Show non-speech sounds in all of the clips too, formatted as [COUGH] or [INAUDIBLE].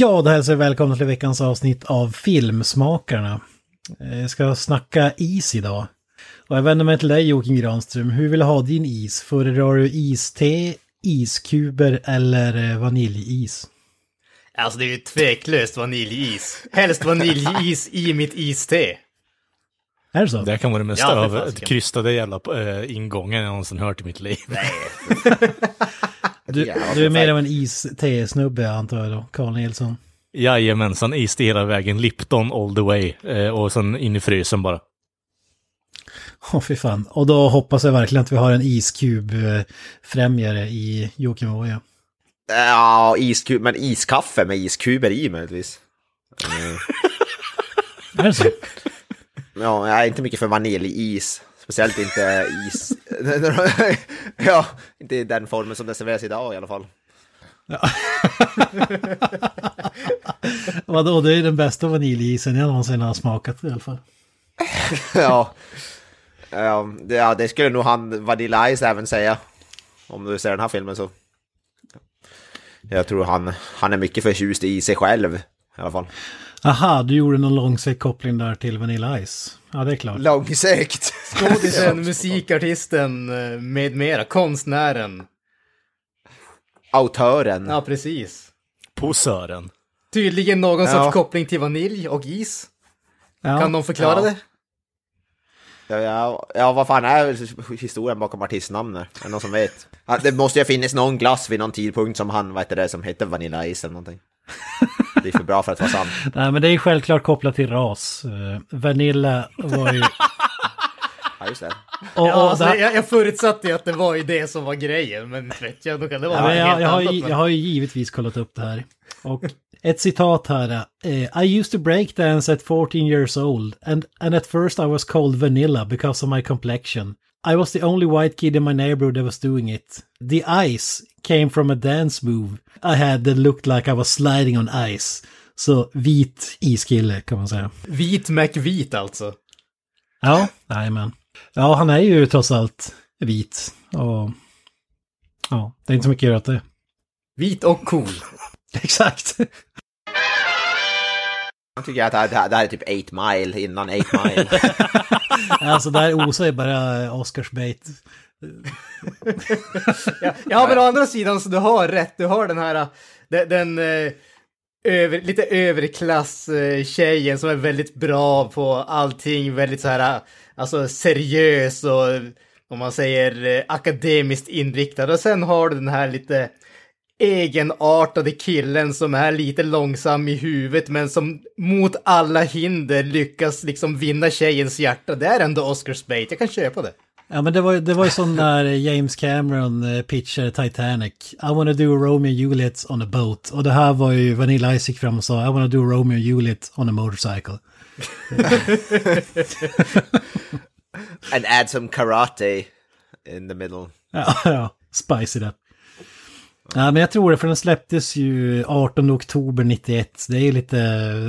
Ja, det hälsar er välkomna till veckans avsnitt av Filmsmakarna. Eh, Jag ska snacka is idag. Och jag vänder mig till dig Joakim Granström. Hur vill du ha din is? Föredrar du iste, iskuber eller eh, vaniljis? Alltså det är ju tveklöst vaniljis. Helst vaniljis i mitt iste. Är det så? Det kan vara det mesta Ja, för av krystade jävla äh, ingången jag någonsin hört i mitt liv. [LAUGHS] [LAUGHS] Du, du är mer av en is-te-snubbe antar jag då, Carl Nilsson. Jajamensan, iste hela vägen, Lipton all the way. Eh, och sen in i frysen bara. Åh fy fan. Och då hoppas jag verkligen att vi har en iskub-främjare i Joakim. Ja, iskub, men iskaffe med iskuber i möjligtvis. Är det så? Ja, jag är inte mycket för vaniljis. Speciellt inte is... [LAUGHS] ja, inte i den formen som det serveras idag i alla fall. [LAUGHS] Vadå, det är den bästa vaniljisen jag någonsin har smakat i alla fall. [LAUGHS] ja. Ja, det, ja, det skulle nog han Vanilla Ice även säga. Om du ser den här filmen så. Jag tror han, han är mycket förtjust i sig själv i alla fall. Aha, du gjorde någon långsökt koppling där till Vanilla Ice. Ja, det är klart. Långsökt! Skådisen, musikartisten eh, med mera. Konstnären. Autören. Ja, precis. Posören. Tydligen någon Ja. sorts koppling till vanilj och is. Ja. Kan någon förklara Ja. det? Ja, ja, ja, vad fan är historien bakom artistnamnet? Är det någon som vet? Det måste ju finnas någon glass vid någon tidpunkt som han, vad heter det, som heter Vanilla Ice eller någonting. Det är för bra för att vara sant. [LAUGHS] Nej, men det är självklart kopplat till ras. Uh, Vanilla var ju... Ja, just det. Och, Ja, och alltså, det- jag, jag förutsatte ju att det var ju det som var grejen, men vet jag, då kan det vara Ja, men jag, helt jag, har annat. ju, men- jag har ju givetvis kollat upp det här. Och ett citat här. eh, I used to break dance at 14 years old and, and at first I was called vanilla because of my complexion. I was the only white kid in my neighborhood that was doing it. The ice came from a dance move I had that looked like I was sliding on ice. Så vit iskille kan man säga. Vit McVit alltså. Ja, nej men. Ja, han är ju trots allt vit. Och ja, det är inte så mycket att göra åt det. Vit och cool. [LAUGHS] Exakt. Jag tycker att det här, det här är typ 8 mile innan 8 mile. [LAUGHS] [LAUGHS] Alltså där osar ju bara eh, Oscarsbait. [LAUGHS] Ja, ja, men å andra sidan så du har rätt. Du har den här, eh, den, den eh, över, lite överklass-tjejen som är väldigt bra på allting, väldigt så här, alltså seriös och om man säger akademiskt inriktad. Och sen har du den här lite egenartade killen som är lite långsam i huvudet men som mot alla hinder lyckas liksom vinna tjejens hjärta. Det är ändå Oscars bait, jag kan köpa det. Ja men det var, det var ju som när James Cameron eh, pitchade Titanic. I wanna do Romeo and Juliet on a boat. Och det här var ju Vanilla Ice gick fram och sa I wanna do Romeo and Juliet on a motorcycle. [LAUGHS] [LAUGHS] And add some karate in the middle. Ja, ja. Spice it up. Ja, men jag tror det, för den släpptes ju 18 oktober 91. Det är lite,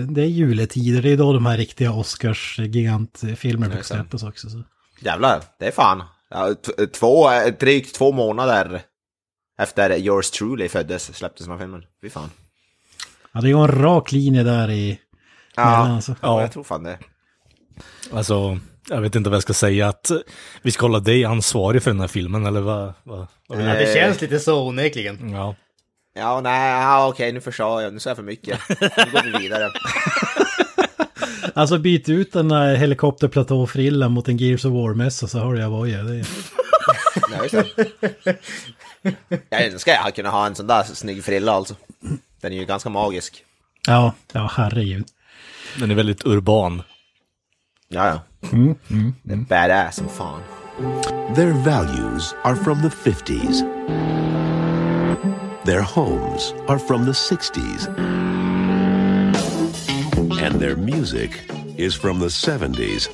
det är juletider, det är då de här riktiga Oscars gigantfilmer brukar släppas också. Så. Jävlar, det är fan. Ja, två, eh, drygt två månader efter Yours Truly föddes släpptes den här filmen. Fy fan. Ja, det ju en rak linje där i... mellan, alltså. ja, jag tror fan det. Alltså, jag vet inte vad jag ska säga. Att vi ska hålla dig ansvarig för den här filmen, eller vad? vad, vad Ja, det känns lite så onekligen. Ja. Ja, nej, ja, okej, nu förstår jag. Nu sa jag för mycket. Nu går vi vidare. [LAUGHS] Alltså byt ut den där helikopterplatåfrillan mot en Gears of War-mössa så har. Det är... Nej, just det. Jag önskar jag kunde ha en sån där snygg frilla alltså. Den är ju ganska magisk. Ja, ja herregud. Den är väldigt urban. Ja, ja. Det är badass som fan. Their values are from the 50s. Their homes are from the 60s. And their music is from the 70s.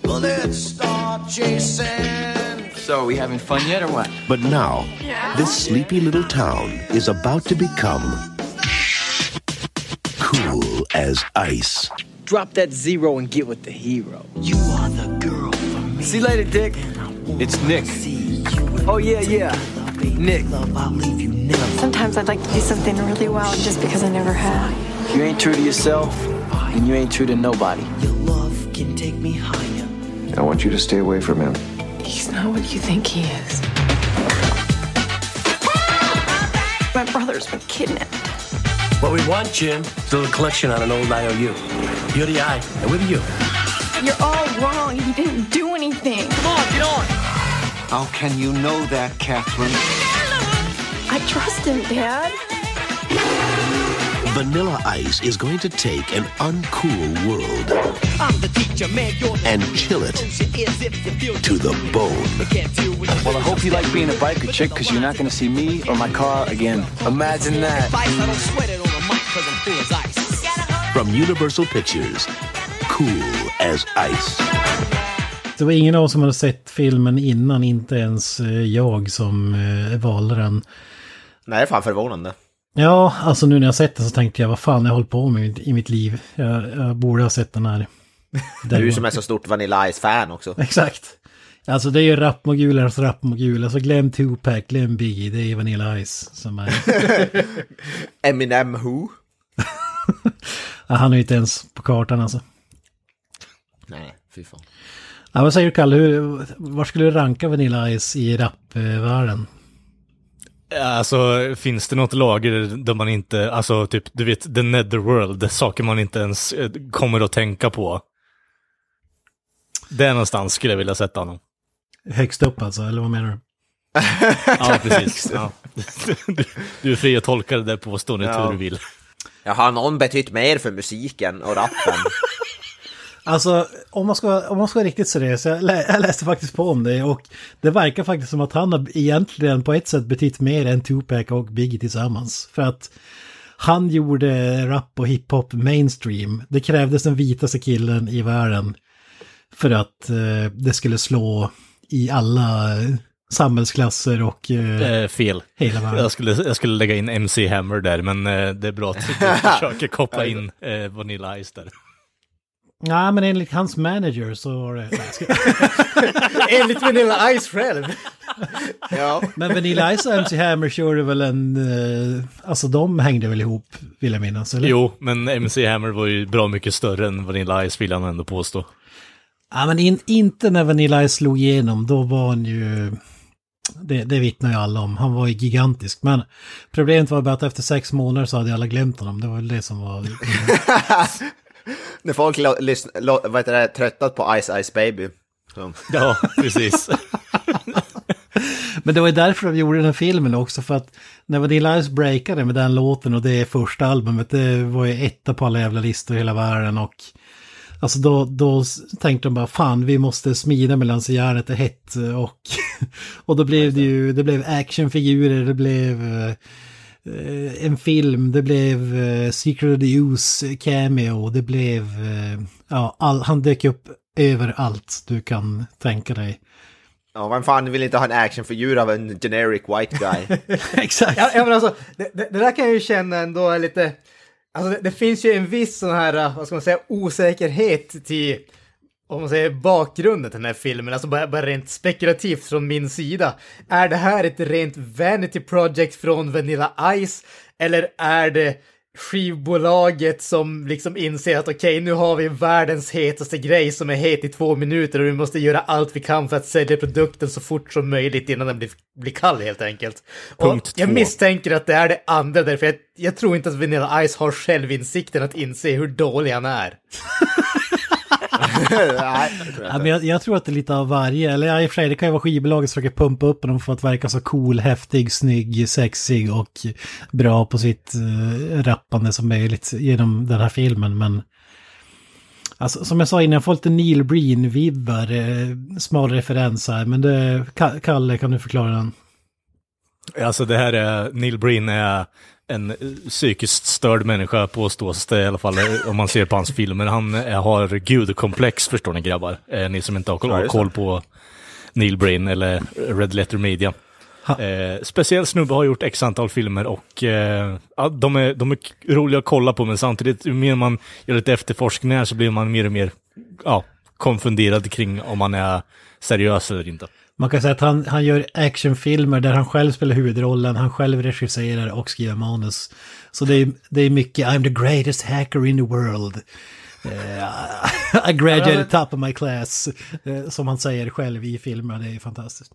So, are we having fun yet or what? But now, this sleepy little town is about to become cool as ice. Drop that zero and get with the hero. You are the girl for me. See you later, Dick. It's Nick. Oh, yeah, yeah. Nick. Sometimes I'd like to do something really wild just because I never have. You ain't true to yourself, and you ain't true to nobody. Your love can take me higher. I want you to stay away from him. He's not what you think he is. My brother's been kidnapped. What we want, Jim, is a little collection on an old IOU. You're the I, and we're the you. You're all wrong. He didn't do anything. Come on, get on. How can you know that, Catherine? I trust him, Dad. Vanilla Ice is going to take an uncool world and chill it to the bone. Well, I hope you like being a biker chick, because you're not going to see me or my car again. Imagine that. From Universal Pictures, Cool as Ice. Det var ingen av oss som hade sett filmen innan, inte ens eh, jag som eh, valde den. Nej, det är fan förvånande. Ja, alltså nu när jag sett den så tänkte jag vad fan jag håller på med i mitt- liv. Jag, jag borde ha sett den här. [LAUGHS] Du som är så stort Vanilla Ice-fan också. [LAUGHS] Exakt. Alltså det är ju rapmogulernas rapmogul. Alltså glöm Tupac, glöm Biggie. Det är Vanilla Ice som är... [LAUGHS] Eminem Who? ja, han är ju inte ens på kartan alltså. Nej, fy fan. Ja, vad säger du Kalle? Hur, var skulle du ranka Vanilla Ice i rapvärlden? Alltså, finns det något lager där man inte, alltså typ, du vet, the netherworld, saker man inte ens eh, kommer att tänka på. Där någonstans skulle jag vilja sätta honom. Högst upp alltså, eller vad menar du? [LAUGHS] Ja, precis. Ja. Du, du är fri att tolka det där påståendet Ja. hur du vill. Jag har någon betytt mer för musiken och rappen? [LAUGHS] Alltså, om man ska, om man ska vara riktigt seriös, jag, lä, jag läste faktiskt på om det och det verkar faktiskt som att han har egentligen på ett sätt betytt mer än Tupac och Biggie tillsammans. För att han gjorde rap och hiphop mainstream. Det krävdes den vitaste killen i världen för att eh, det skulle slå i alla samhällsklasser och eh, Eh, fel. hela världen. Jag skulle, jag skulle lägga in MC Hammer där, men eh, det är bra att du [LAUGHS] försöker koppla in eh, Vanilla Ice där. Ja, men enligt hans manager så var det... Nej, ska... [LAUGHS] Enligt Vanilla Ice själv. [LAUGHS] Ja. Men Vanilla Ice och MC Hammer körde väl en... Eh, alltså de hängde väl ihop, vill jag minnas, eller? Jo, men MC Hammer var ju bra mycket större än Vanilla Ice vill han ändå påstå. Ja, men in, inte när Vanilla Ice slog igenom, då var han ju... Det, det vittnar ju alla om. Han var ju gigantisk. Men problemet var bara att efter sex månader så hade alla glömt honom. Det var väl det som var... [LAUGHS] När folk vad heter det, tröttat på Ice Ice Baby. Så. Ja, precis. Men det var ju därför de gjorde den här filmen också. För att när Vanilla Ice breakade med den låten och det första albumet, det var ju etta på alla jävla listor i hela världen. Och alltså då, då tänkte de bara, fan vi måste smida medan järnet är hett. Och, [LAUGHS] och då blev det ju, det blev actionfigurer, det blev eh, en film, det blev eh, Secret of the Use cameo, det blev, eh, ja, all, han dök upp överallt du kan tänka dig. Ja, vem fan vill inte ha en actionfigur av en generic white guy? [LAUGHS] Exakt. Ja, men alltså, det, det, det där kan jag ju känna ändå är lite... Alltså det, det finns ju en viss sån här, vad ska man säga, osäkerhet till, om man säger bakgrunden till den här filmen, alltså bara, bara rent spekulativt från min sida. Är det här ett rent vanity project från Vanilla Ice? Eller är det skivbolaget som liksom inser att okej, nu har vi världens hetaste grej som är het i två minuter och vi måste göra allt vi kan för att sälja produkten så fort som möjligt innan den blir, blir kall helt enkelt. Punkt och jag två. misstänker att det är det andra därför jag, jag tror inte att Vanilla Ice har självinsikten att inse hur dålig han är. [LAUGHS] Nej, det tror jag Ja, inte. men jag, jag tror att det är lite av varje, eller ja, i och för sig det kan ju vara skivbolaget som försöker pumpa upp honom för att verka så cool, häftig, snygg, sexig och bra på sitt uh, rappande som möjligt genom den här filmen. Men alltså, som jag sa innan, jag får lite Neil Breen-vibbar, eh, smal referens här, men det, Ka- Kalle, kan du förklara den? Alltså det här är, Neil Breen är en eh, psykiskt störd människa påstås det i alla fall eh, om man ser på hans filmer. Han eh, har gudkomplex förstår ni grabbar. Eh, ni som inte har koll, koll på Neil Brain eller Red Letter Media. Eh, speciell snubbe har gjort x antal filmer och eh, de, är, de är roliga att kolla på men samtidigt ju mer man gör lite efterforskningar så blir man mer och mer ja, konfunderad kring om man är seriös eller inte. Man kan säga att han, han gör actionfilmer där han själv spelar huvudrollen, han själv regisserar och skriver manus. Så det är, det är mycket I'm the greatest hacker in the world. Eh, [LAUGHS] I graduated top of my class. eh, som han säger själv i filmen, det är fantastiskt.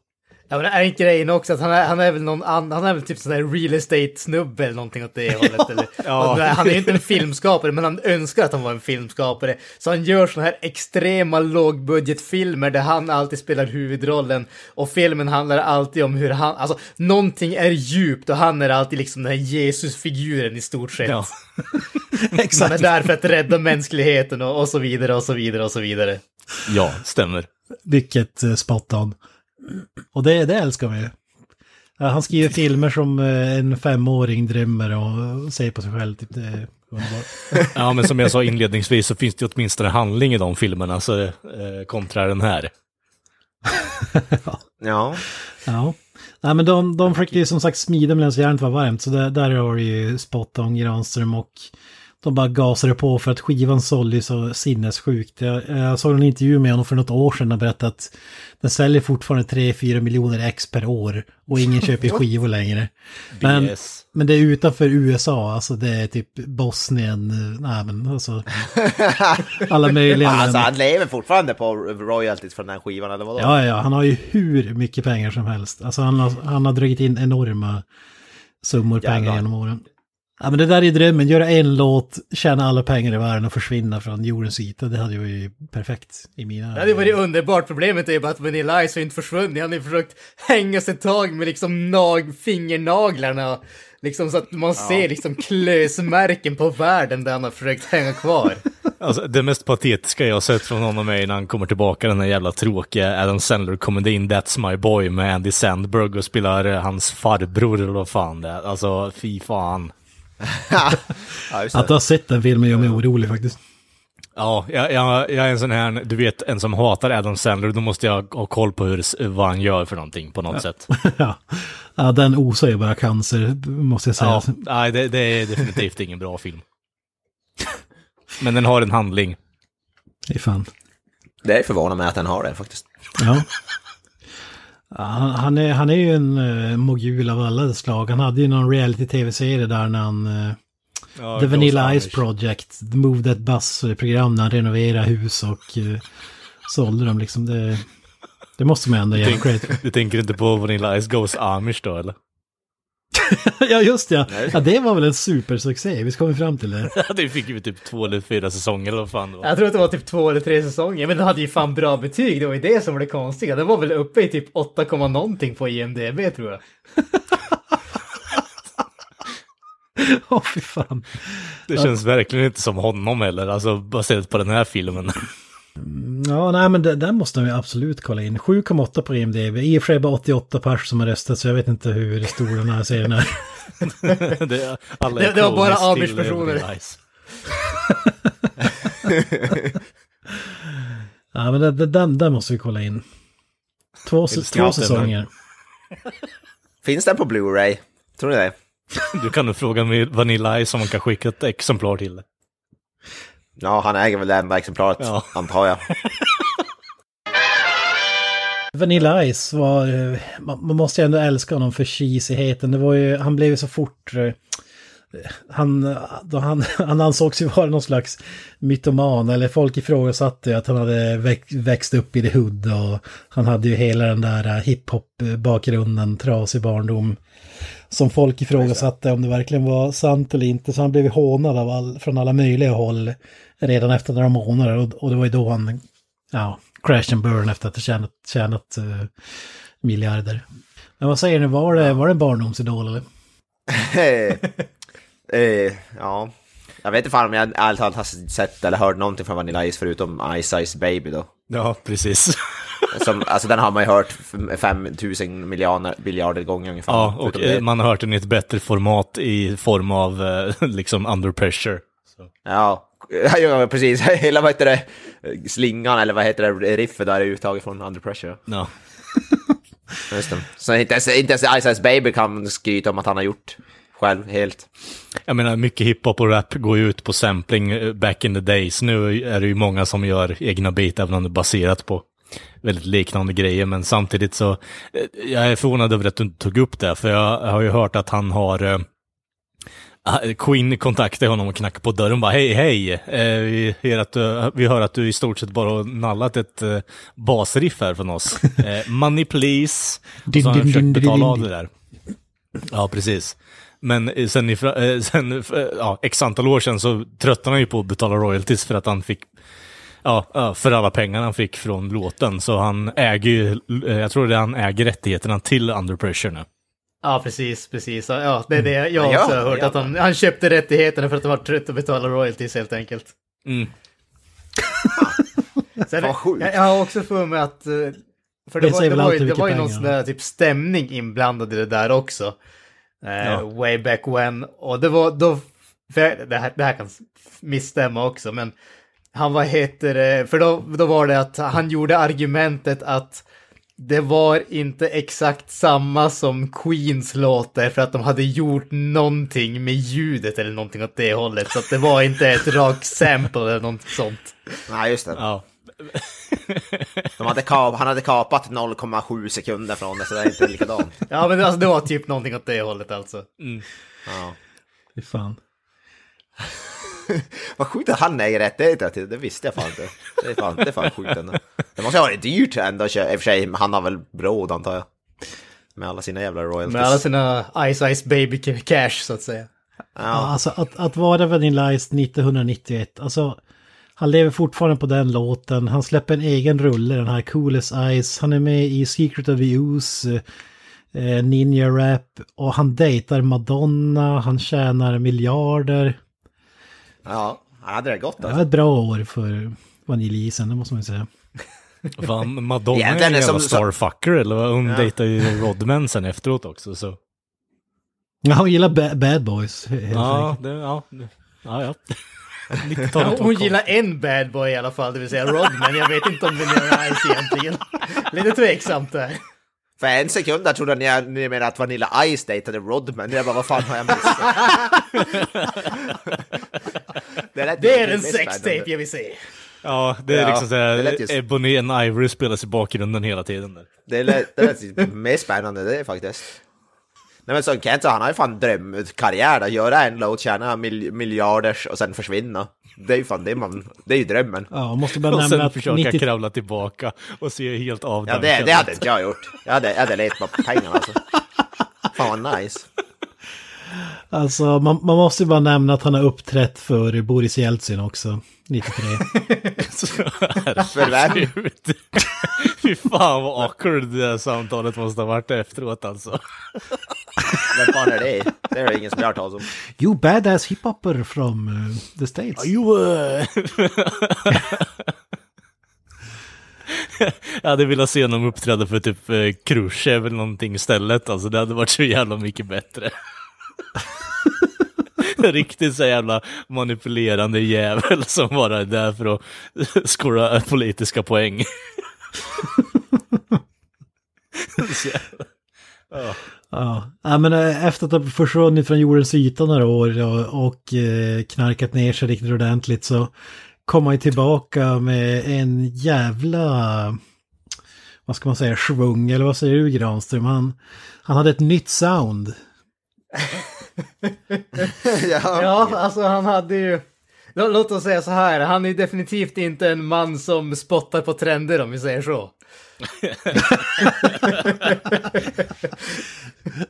Ja men är inte grejen också att han är, han är väl någon annan, han är väl typ sån där real estate-snubbe eller någonting åt det [LAUGHS] hållet. Eller, Ja. Han är ju inte en filmskapare men han önskar att han var en filmskapare. Så han gör såna här extrema lågbudgetfilmer där han alltid spelar huvudrollen. Och filmen handlar alltid om hur han, alltså någonting är djupt och han är alltid liksom den här Jesusfiguren i stort sett. Ja. [LAUGHS] [LAUGHS] Han är Exakt. där för att rädda mänskligheten och, och så vidare och så vidare och så vidare. Ja, stämmer. Vilket uh, spot on. Och det, det älskar vi. Han skriver [LAUGHS] filmer som eh, en femåring drömmer och ser på sig själv. Typ, det är underbart. [LAUGHS] Ja, men som jag sa inledningsvis så finns det ju åtminstone handling i de filmerna, så eh, kontra den här. [LAUGHS] Ja. Ja. Nej, men de, de försökte ju som sagt smida medan järnet var varmt. Så där, där har du ju spot on Granström och de bara gasade på för att skivan sålde så sinnessjukt. Jag, jag såg en intervju med honom för något år sedan och berättade att den säljer fortfarande 3-4 miljoner ex per år och ingen köper [LAUGHS] skivor längre. Men, BS. men det är utanför USA, alltså det är typ Bosnien, nej men alltså [LAUGHS] alla möjliga Alltså han lever fortfarande på royalties från den här skivan eller vadå? Ja, ja, han har ju hur mycket pengar som helst. Alltså han har, han har dragit in enorma summor pengar Jävlar. genom åren. Ja, men det där är drömmen, göra en låt, tjäna alla pengar i världen och försvinna från jordens yta. Det hade ju varit perfekt i mina... Det hade varit underbart. Problemet är ju bara att Vanilla Ice har inte försvunnit. Han har ju försökt hänga sig tag med liksom nag fingernaglarna. Liksom så att man ser liksom klösmärken på världen där han har försökt hänga kvar. [LAUGHS] Alltså, det mest patetiska jag har sett från honom är när han kommer tillbaka, den här jävla tråkiga Adam Sandler kommer in That's My Boy med Andy Sandberg och spelar hans farbror eller vad fan det är. Alltså, fy fan. [LAUGHS] Ja, Att du har sett den filmen gör mig orolig faktiskt. Ja, jag, jag, jag är en sån här, du vet, en som hatar Adam Sandler, då måste jag ha koll på hur, vad han gör för någonting på något sätt. [LAUGHS] ja. ja, den osar ju bara cancer, måste jag säga. Ja, nej, det, det är definitivt ingen bra film. Men den har en handling. Det är fan. Det är förvånande mig att den har det faktiskt. Ja. Ja, han, är, han är ju en uh, mogul av alla slag. Han hade ju någon reality-tv-serie där när han... eh, Ja, The Vanilla Ice Project, The Move That Bus, och det program när han renoverar hus och uh, sålde dem liksom. Det, det måste man ändå ge credit. Du tänker inte på Vanilla Ice Goes Amish då eller? [LAUGHS] Ja, just ja. ja. Det var väl en supersuccé, vi kommer fram till det. [LAUGHS] det fick ju typ två eller fyra säsonger eller vad fan det var. Jag tror att det var typ två eller tre säsonger, men den hade ju fan bra betyg. Det var ju det som var det konstiga. Den var väl uppe i typ 8, komma någonting på IMDB tror jag. [LAUGHS] Åh, fy fan. Det känns verkligen inte som honom heller, alltså baserat på den här filmen. Ja, nej men den måste vi absolut kolla in. 7,8 på IMDB. I och för sig bara 88 pers som har röstat, så jag vet inte hur stor den här serien är. [LAUGHS] det, är- alla Det- det var bara Amish-personer. [LAUGHS] Ja, men det, det, den, den måste vi kolla in. Två, två säsonger. [LAUGHS] Finns den på Blu-ray? Tror ni det? Du kan nog fråga Vanilla Ice om man kan skicka ett exemplar till det. Ja, han äger väl det enda exemplaret, Ja. antar jag. [LAUGHS] Vanilla Ice var, eh, man, måste ju ändå älska honom för cheesigheten. Det var ju, han blev ju så fort, eh, han, då han, han ansågs ju vara någon slags mytoman, eller folk ifrågasatte ju att han hade växt, upp i the hood och han hade ju hela den där eh, hiphop-bakgrunden, trasig barndom. Som folk ifrågasatte om det verkligen var sant eller inte, så han blev ju hånad av all, från alla möjliga håll redan efter några månader och, och det var ju då han, ja, crash and burn efter att ha tjänat, tjänat uh, miljarder. Men vad säger ni, var det, var det en barndomsidol eller? [LAUGHS] eh, ja. Jag vet inte fan om jag ärligt talat har sett eller hört någonting från Vanilla Ice förutom Ice Ice Baby då. Ja, precis. [LAUGHS] Som, alltså den har man ju hört 5000 miljarder, biljarder gånger ungefär. Ja, och det- man har hört den i ett bättre format i form av eh, liksom under pressure. Ja, [LAUGHS] ja, precis. [LAUGHS] Hela vad heter det, slingan eller vad heter det, riffet där är uttaget från Under Pressure. Ja. Just det. Så inte ens, inte ens Ice Ice Baby kan skryta om att han har gjort själv helt. Jag menar, mycket hiphop och rap går ju ut på sampling eh, back in the days. Nu är det ju många som gör egna beat, även om det är baserat på väldigt liknande grejer. Men samtidigt så, eh, jag är förvånad över att du inte tog upp det, för jag har ju hört att han har eh, ah, Queen kontaktade honom och knackade på dörren och bara hej hej, eh, vi, hör att du, vi hör att du i stort sett bara har nallat ett eh, basriff här från oss. [LAUGHS] Eh, money please. Och så har han försökt betala av det där. Ja, precis. Men sen, ifra, eh, sen eh, ja, x antal år sedan så tröttnade han ju på att betala royalties för att han fick Ja, för alla pengar han fick från låten. Så han äger ju, eh, jag tror det är han äger rättigheterna till Under Pressure nu. Ja, precis, precis. Ja, det är det jag Ja, också har hört. ja. Att han, han köpte rättigheterna för att han var trött att betala royalties helt enkelt. Mm. [LAUGHS] Sen, Vad sjukt. jag, jag har också för mig att... För det Det var, det var, det var ju någon sån där typ stämning inblandad i det där också. Eh, Ja. Way back when. Och det var då... Det, här, det här kan misstämma också, men han vad heter det? För då, då var det att han gjorde argumentet att det var inte exakt samma som Queens låter för att de hade gjort någonting med ljudet eller någonting åt det hållet. Så att det var inte ett rakt sample eller något sånt. Nej, just det. Ja. [LAUGHS] De hade kap, han hade kapat 0,7 sekunder från det, så det är inte likadant. [LAUGHS] Ja men alltså, det var typ någonting åt det hållet alltså. Ja. Fy fan. [LAUGHS] Vad sjukt att han äger rättigheter till det, det visste jag fan inte. Det är fan, det är fan sjukt ändå. Det måste ha varit dyrt ändå, i och för sig, han har väl råd antar jag. Med alla sina jävla royalties. Med alla sina Ice Ice Baby cash så att säga. Ja, Ja, alltså att, att vara Vanilla Ice 1991, alltså han lever fortfarande på den låten, han släpper en egen rulle, den här Coolest Ice, han är med i Secret of the Ooze, eh, Ninja Rap och han dejtar Madonna, han tjänar miljarder. ja, han hade det gott Det var alltså. ett bra år för Vaniljisen, det måste man ju säga. [LAUGHS] Fan, Madonna är en jävla starfucker, eller vad? Hon Ja. dejtar ju Rodman sen efteråt också, så. Ja, hon gillar ba Bad Boys, helt Ja, det, ja, ja, ja. Ja, 90-talet var hon gillar en bad boy i alla fall, det vill säga Rodman. Jag vet inte om Vanilla Ice egentligen. Lite tveksamt där. För en sekund där trodde jag ni menade att Vanilla Ice dejtade Rodman. Jag bara, vad fan har jag missat? [LAUGHS] det, Det är en sextape jag vill se. Ja, det är Ja, liksom såhär, just- Ebony and Ivory spelas i bakgrunden hela tiden där. Det lät, det lät mer spännande det är faktiskt. Nej men som Kent han har ju fan drömkarriär att göra en låt, tjäna mil, miljarders och sen försvinna. Det är ju fan det man, det är ju drömmen. Ja, måste bara Och nämna sen att försöka 90... kravla tillbaka och se helt Ja avdankad det, det hade inte jag gjort. Jag hade, jag hade levt på pengarna alltså. Fan vad nice. Alltså, man, man måste ju bara nämna att han har uppträtt för Boris Jeltsin också, 93. För vem? Fy fan vad awkward det där samtalet måste ha varit efteråt alltså. Vem fan är det? Det är det ingen som jag har hört talas om. You badass hiphopper from uh, the States. You, [LAUGHS] uh... Jag hade velat se honom uppträda för typ eh, Khrushchev eller någonting istället. Alltså det hade varit så jävla mycket bättre. [LAUGHS] Riktigt så jävla manipulerande jävel som bara är där för att [LAUGHS] skora politiska poäng. [LAUGHS] Så jävla- Ja, ja men eh, efter att ha försvunnit från jordens yta några år och, och eh, knarkat ner sig riktigt ordentligt så kom han ju tillbaka med en jävla, vad ska man säga, svung eller vad säger du Granström? Han, han hade ett nytt sound. Ja. [LAUGHS] Ja, alltså han hade ju... Lå- Låt oss säga så här, han är definitivt inte en man som spottar på trender om vi säger så. [LAUGHS]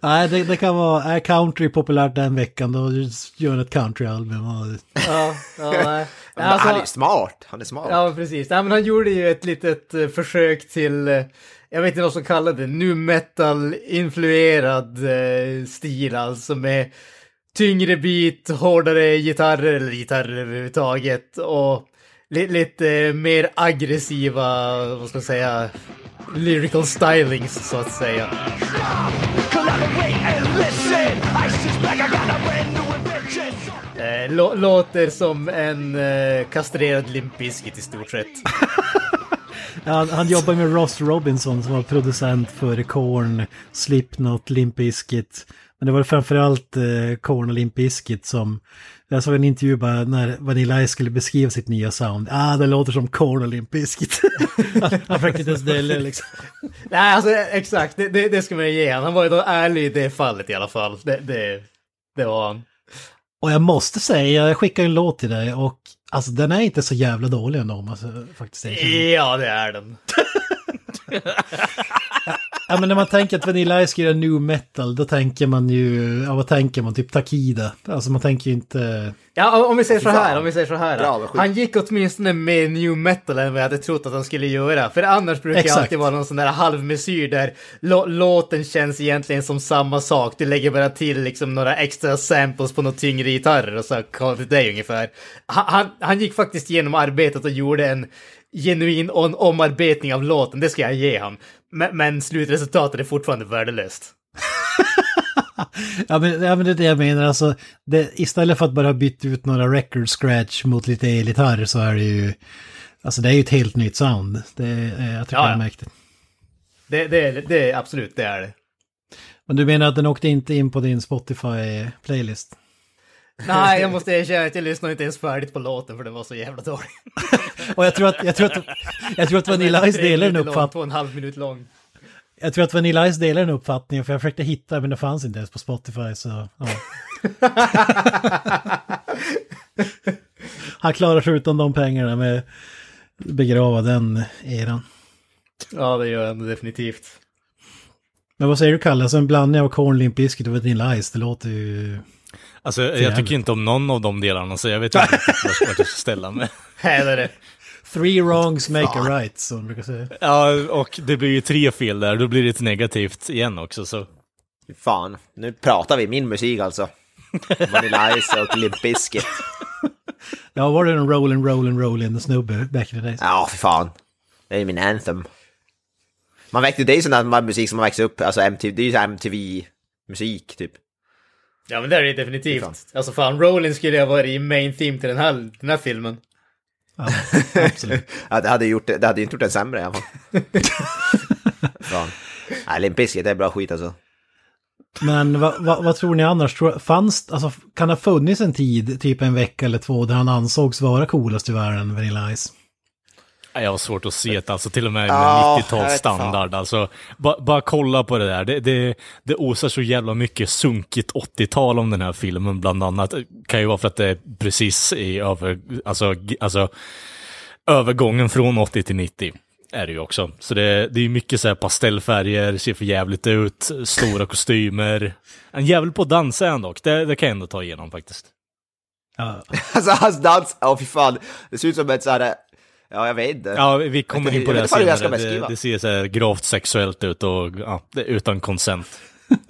Nej, det, det kan vara, är country populärt den veckan då gör han ett countryalbum. Ja, ja [LAUGHS] nej. Alltså- han är smart. Han är smart. Ja, precis. Nej, men han gjorde ju ett litet eh, försök till, eh, jag vet inte vad som kallar det, nu metal-influerad eh, stil alltså med tyngre beat, hårdare gitarrer eller gitarrer överhuvudtaget och li, lite mer aggressiva, vad ska man säga, lyrical stylings så att säga. Eh, låter som en eh, kastrerad Limp Bizkit i stort sett. [LAUGHS] Han, han jobbar med Ross Robinson som var producent för Korn, Slipknot, Limp Bizkit. Men det var framförallt eh, Korn och Limp Bizkit som... Jag såg en intervju bara när Vanilla Ice skulle beskriva sitt nya sound. Ah, det låter som Korn och Limp Bizkit. [LAUGHS] Han fick inte ens det liksom. Nej, alltså exakt, det, det, det ska man ge han. Han var ju då ärlig i det fallet i alla fall. Det, det, det var han. Och jag måste säga, jag skickade en låt till dig och alltså den är inte så jävla dålig ändå om man faktiskt. Ja, det är den. [LAUGHS] Ja men när man tänker att Vanilla Ice ska göra new metal, då tänker man ju, ja vad tänker man, typ Takida. Alltså man tänker ju inte... Ja, om vi säger så här, om vi säger så här. Bra, han gick åtminstone med new metal än vad jag hade trott att han skulle göra. För annars brukar det alltid vara någon sån där halvmesyr där lå- låten känns egentligen som samma sak. Du lägger bara till liksom några extra samples på några tyngre gitarrer och så call it day ungefär. Han, han, han gick faktiskt igenom arbetet och gjorde en genuin on- omarbetning av låten, det ska jag ge han. Men, men slutresultatet är fortfarande värdelöst. [LAUGHS] Ja men, ja, men det är det jag menar, alltså det, istället för att bara byta ut några record scratch mot lite elgitarr så är det ju... Alltså det är ju ett helt nytt sound. Det, är- jag tycker Ja, jag ja. märkte det. Det, det, det är absolut, det är det. Men du menar att den åkte inte in på din Spotify-playlist? Nej, jag [LAUGHS] måste erkänna att jag lyssnade inte ens färdigt på låten för den var så jävla dålig. [LAUGHS] Och jag tror att, jag tror att, jag tror att Vanilla Ice delar en minuter lång, uppfattning. Två och en halv minut lång. Jag tror att Vanilla Ice delar en uppfattning, för jag försökte hitta men det fanns inte ens på Spotify så... Ja. [LAUGHS] Han klarar sig utan de pengarna med begrava den eran. Ja, det gör han definitivt. Men vad säger du Kalle? Alltså en blandning av Corn, Limp Bizkit och Vanilla Ice, det låter ju... Alltså jag jävligt. tycker inte om någon av de delarna så jag vet inte [LAUGHS] vart vart jag ska ställa mig. Här är det. Three wrongs make a right, som de brukar säga. Ja, och det blir ju tre fel där, då blir det ett negativt igen också så. Fy Fan, nu pratar vi min musik alltså. Vanilla Ice och Limp Bizkit. [LAUGHS] Ja, var det en rollin' rollin' rollin' snubbe back in the days? Ja, för fan. Det är min anthem. Man växte, det är ju sån där musik som man växer upp, alltså MTV, det är ju MTV-musik typ. Ja, men det är det definitivt. Alltså fan, Rollin skulle jag varit i main theme till den här, den här filmen. Ja, absolut. [LAUGHS] Ja, det hade gjort det, det hade inte gjort den sämre i alla fall. [LAUGHS] fan. Nej, Limp Bizkit det är bra skit alltså. Men vad, vad, vad tror ni annars? Tror, fanns, alltså, kan det ha funnits en tid, typ en vecka eller två, där han ansågs vara coolast i världen, Vanilla Ice? Ja, Jag har svårt att se det, alltså till och med med Ja, jag 90-tals vet standard. Alltså, ba, bara kolla på det där. Det, det, det osar så jävla mycket sunkigt 80-tal om den här filmen bland annat. Kan ju vara för att det är precis i över, alltså, alltså, övergången från 80 till 90. Är det ju också. Så det, det är ju mycket så här pastellfärger, ser för jävligt ut, stora kostymer. En jävel på att dansa är han dock, det, det kan jag ändå ta igenom faktiskt. Ja, [LAUGHS] Alltså hans dans, åh fy fan. Det ser ut som ett såhär, ja jag vet inte. Ja, vi kommer in på det senare. Det, det ser så här gravt sexuellt ut och ja, utan konsent. [LAUGHS]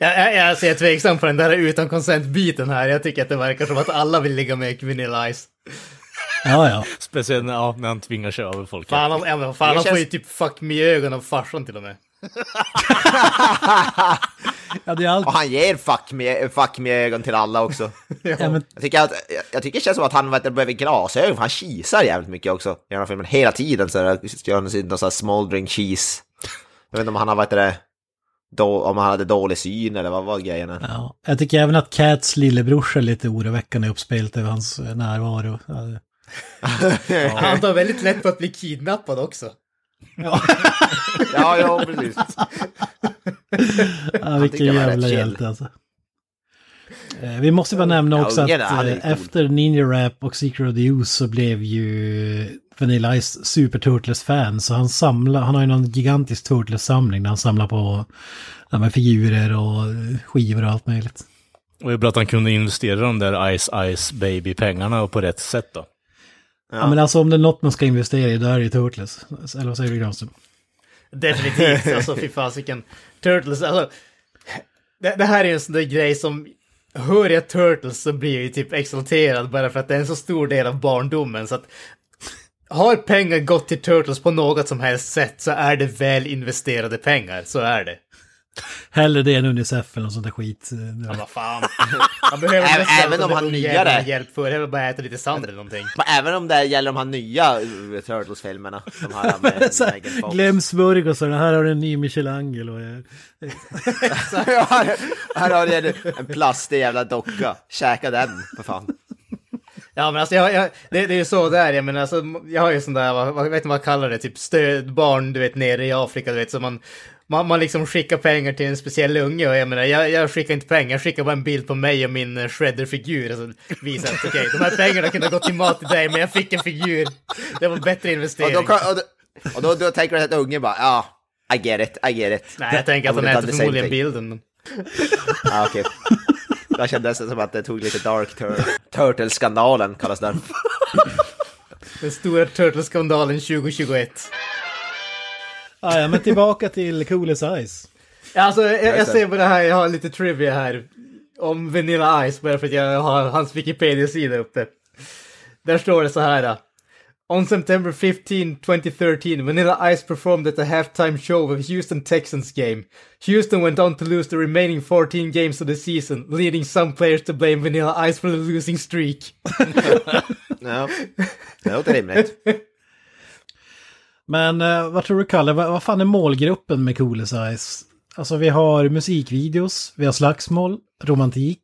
Jag, jag, jag ser tveksam på den där utan consent-biten här. Jag tycker att det verkar som att alla vill ligga med Vanilla Ice. ja. ja. [LAUGHS] Speciellt när, ja, när han tvingar sig över folk. Fan, han, ja, fan, han får känns- ju typ fuck me i ögonen av farsan till och med. [LAUGHS] ja det är allt. Och han ger fuck med, fuck med ögon till alla också. [LAUGHS] Ja, men, Jag tycker, att, jag, jag tycker det känns som att han vet, behöver glasögon, för han kisar jävligt mycket också i den här filmen. Hela tiden så gör han sin någon sån här smoldering cheese. Jag vet inte om han har, du, det, då, om han hade dålig syn eller vad var grejen? ja. Jag tycker även att Cats lillebrorsa är lite oroväckande uppspelt över hans närvaro. Ja, [LAUGHS] Han tar väldigt lätt på att bli kidnappad också. Ja, ja, precis. Ja, vilken jävla hjälte alltså. Eh, Vi måste bara nämna Ja, också att eh, cool. efter Ninja Rap och Secret of the Use så blev ju Vanilla Ice Super Turtles-fan. Så han samlar, han har ju någon gigantisk Turtles-samling där han samlar på ja, med figurer och skivor och allt möjligt. Och det är bra att han kunde investera de där Ice Ice Baby-pengarna på rätt sätt då. Ja. men alltså om det är något man ska investera i då är det ju Turtles. Eller vad säger du Granström? Definitivt, [LAUGHS] alltså fy fasiken. Turtles, alltså. Det, det här är en sån där grej som hör jag Turtles så blir jag ju typ exalterad bara för att det är en så stor del av barndomen. Så att har pengar gått till Turtles på något som helst sätt så är det väl investerade pengar. Så är det. Hellre det än Unicef eller något sånt där skit. Ja, vad fan. [LAUGHS] Man behöver Även- om han nyare. hjälp för. Det bara äta lite sand eller någonting. Men även om det gäller de här nya Turtles-filmerna. De här med [LAUGHS] Så här, Megan Fox. Glöm smörgåsarna, här har du en ny Michelangelo. [LAUGHS] Här, här har du en, plastig jävla docka. Käka den, för fan. Ja men alltså jag, jag, det, det är ju så där, jag menar alltså, jag har ju sån där, vad, vet ni vad man kallar det, typ stödbarn du vet nere i Afrika, du vet, så man, man, man liksom skickar pengar till en speciell unge och jag menar, jag, jag skickar inte pengar, jag skickar bara en bild på mig och min eh, shredder-figur, alltså visar att okej, de här pengarna kunde ha gått till mat till dig, men jag fick en figur. Det var en bättre Och investering. då, kan- och då, och då, då tänker du att ungen bara, ja, I get it, I get it. Nej, jag tänker att han äter förmodligen bilden. Men... Ja, [LAUGHS] okej. Jag kände nästan som att det tog lite dark tur. Turtle-skandalen kallas den. Den stora Turtles-skandalen 2021. Ah, ja, men tillbaka till Cool as Ice. Ja, Alltså, jag, jag ser på det här, jag har lite trivia här. Om Vanilla Ice, bara för att jag har hans Wikipedia-sida uppe. Där står det så här. On September 15, 2013, Vanilla Ice performed at the halftime show of Houston Texans game. Houston went on to lose the remaining 14 games of the season, leading some players to blame Vanilla Ice for the losing streak. [LAUGHS] Ja, det låter rimligt. [LAUGHS] Men eh, vad tror du Kalle, vad, vad fan är målgruppen med Cool as Ice? Alltså vi har musikvideos, vi har slagsmål, romantik,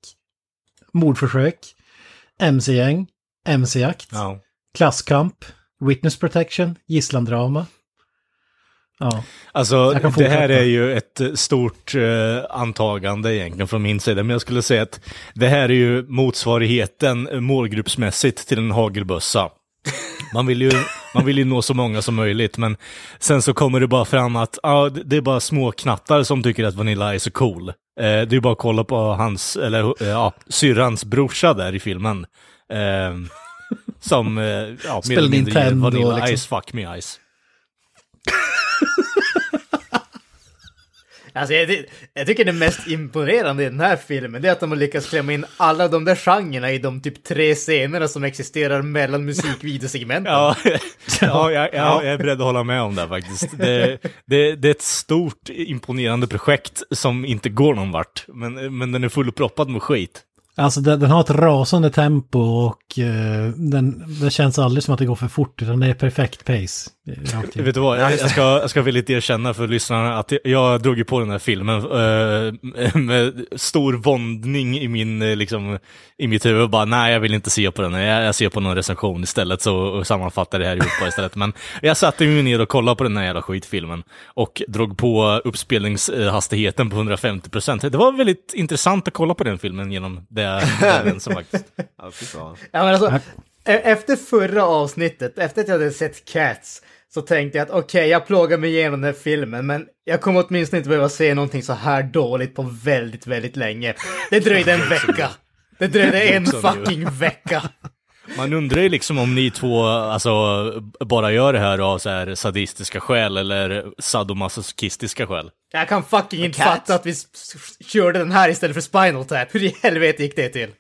mordförsök, mc-gäng, mc-jakt, Ja. klasskamp, witness protection, gisslandrama. Ja, Alltså, det här är ju ett eh, stort eh, antagande egentligen från min sida, men jag skulle säga att det här är ju motsvarigheten eh, målgruppsmässigt till en hagelbössa. Man vill, ju, man vill ju nå så många som möjligt, men sen så kommer det bara fram att ja, det är bara små knattar som tycker att Vanilla är så cool. Eh, det är bara att kolla på hans, eller eh, ja, syrrans brorsa där i filmen. Eh, som, eh, ja, mer Spelar eller mindre Nintendo, Vanilla liksom. Ice, fuck me Ice. [LAUGHS] Alltså, jag, jag tycker det mest imponerande i den här filmen är att de har lyckats klämma in alla de där genrerna i de typ tre scenerna som existerar mellan musikvideosegmenten. Ja, [LAUGHS] ja, jag, jag, jag är beredd att hålla med om det faktiskt. Det, det, det är ett stort imponerande projekt som inte går någon vart. Men, men den är fullproppad med skit. alltså den, den har ett rasande tempo och eh, den, det känns aldrig som att det går för fort, utan det är perfekt pace. Vet du vad, jag, jag, ska, jag ska villigt erkänna för lyssnarna att jag, drog ju på den här filmen eh, med stor våndning i, min, eh, liksom, i mitt huvud. Bara, nej, jag vill inte se på den. Jag, jag ser på någon recension istället så och sammanfattar det här ihop istället. Men jag satte mig ner och kollade på den här jävla skitfilmen och drog på uppspelningshastigheten på 150%. Det var väldigt intressant att kolla på den filmen genom det den som faktiskt. Ja, men alltså, e- efter förra avsnittet, efter att jag hade sett Cats, så tänkte jag att okej, jag plågar mig igenom den här filmen, men jag kommer åtminstone inte behöva se någonting så här dåligt på väldigt, väldigt länge. Det dröjde en [LAUGHS] vecka. Det dröjde en fucking vecka. Man undrar ju liksom om ni två alltså, bara gör det här av så här sadistiska skäl eller sadomasochistiska skäl. Jag kan fucking inte fatta att vi körde den här istället för Spinal Tap. Hur i helvete gick det till?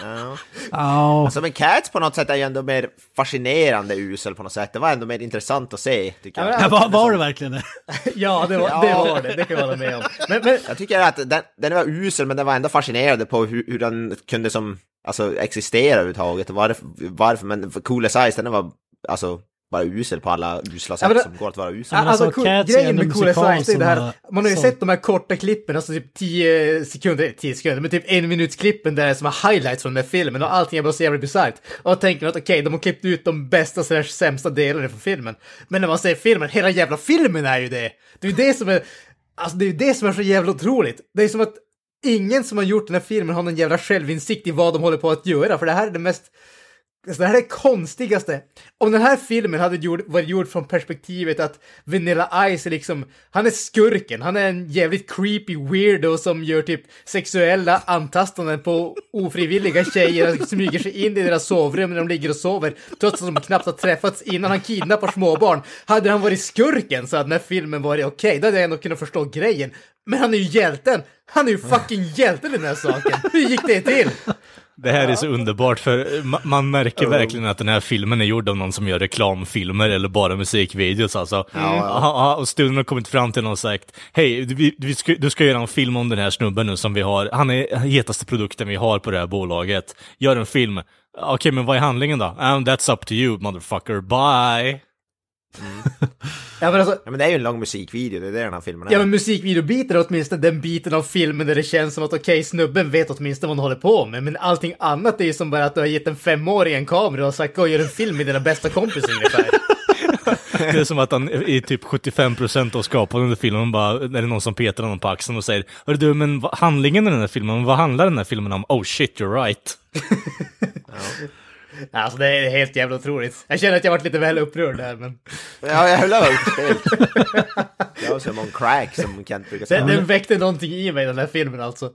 Ja. Ja, Alltså men Cats på något sätt är ju ändå mer fascinerande usel på något sätt. Det var ändå mer intressant att se, tycker jag. Ja, var, var det verkligen det? [LAUGHS] Ja, det var, Ja. det var det. Det kan jag hålla med om. Men, men Jag tycker att den, den var usel, men den var ändå fascinerande på hur, hur den kunde som, alltså existera överhuvudtaget. Varför, varför, men för Cool as Ice, den var alltså bara usel på alla usla sätt men det- som går att vara usel. alltså, alltså, cool, grejen med Cool musikal Science är det här att man har ju som- sett de här korta klippen, alltså typ 10 sekunder, 10 sekunder, men typ en minuts klippen där som är highlights från den här filmen och allting är bara så jävla bisarrt. Och jag tänker att okej, de har klippt ut de bästa slash sämsta delarna från filmen. Men när man ser filmen, hela jävla filmen är ju det! Det är ju det som är, alltså det är ju det som är så jävla otroligt. Det är som att ingen som har gjort den här filmen har någon jävla självinsikt i vad de håller på att göra, för det här är det mest Alltså, det här är det konstigaste. Om den här filmen hade gjord, varit gjord från perspektivet att Vanilla Ice är liksom, han är skurken, han är en jävligt creepy weirdo som gör typ sexuella antastanden på ofrivilliga tjejer och smyger sig in i deras sovrum när de ligger och sover, trots att de knappt har träffats innan han kidnappar småbarn. Hade han varit skurken så hade den här filmen varit okej, okay, då hade jag ändå kunnat förstå grejen. Men han är ju hjälten! Han är ju fucking hjälten i den här saken! Hur gick det till? Det här är så underbart för man märker verkligen att den här filmen är gjord av någon som gör reklamfilmer eller bara musikvideos alltså. Ja. Och studion har kommit fram till någon och sagt Hej, du, du, ska, du ska göra en film om den här snubben nu som vi har. Han är hetaste produkten vi har på det här bolaget. Gör en film. Okej, okay, men vad är handlingen då? Um, that's up to you, motherfucker. Bye! Mm. ja, men alltså, ja, men det är ju en lång musikvideo, det är det den här filmen är. Ja men musikvideobiten är åtminstone den biten av filmen där det känns som att okej, okay, snubben vet åtminstone vad han håller på med, men allting annat är ju som bara att du har gett en femåring en kamera och sagt gå och gör en film med dina bästa kompisar ungefär. [LAUGHS] Det är som att han i typ 75% av skapandet under filmen bara, är det någon som petar honom på axeln och säger Hörru du, men handlingen i den här filmen, vad handlar den här filmen om? Oh shit, you're right. [LAUGHS] ja. Alltså det är helt jävla otroligt. Jag känner att jag varit lite väl upprörd där men... Ja, jag höll av helt. Jag var som on crack som Kent brukar säga. Den, den väckte någonting i mig den här filmen alltså.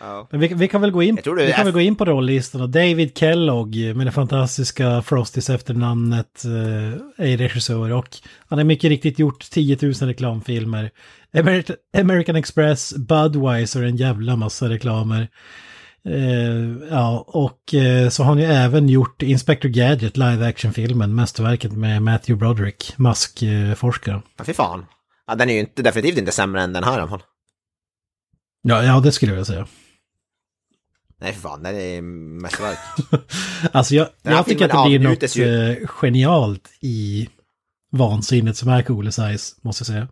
Ja. Men vi, vi, kan väl gå in, vi kan väl gå in på rollistorna. David Kellogg med det fantastiska Frosties efternamnet eh, är regissör och han har mycket riktigt gjort 10 000 reklamfilmer. American Express, Budweiser, en jävla massa reklamer. Eh, ja, och eh, så har han ju även gjort Inspector Gadget, live action-filmen, mästerverket med Matthew Broderick, maskforskaren. Ja, fy fan. Ja, den är ju inte, definitivt inte sämre än den här i alla fall. Ja, ja, det skulle jag säga. Nej, för fan, den är mästerverk. [LAUGHS] alltså, jag, jag tycker att det blir något ju... Eh, genialt i vansinnet som är Cool Size, måste jag säga.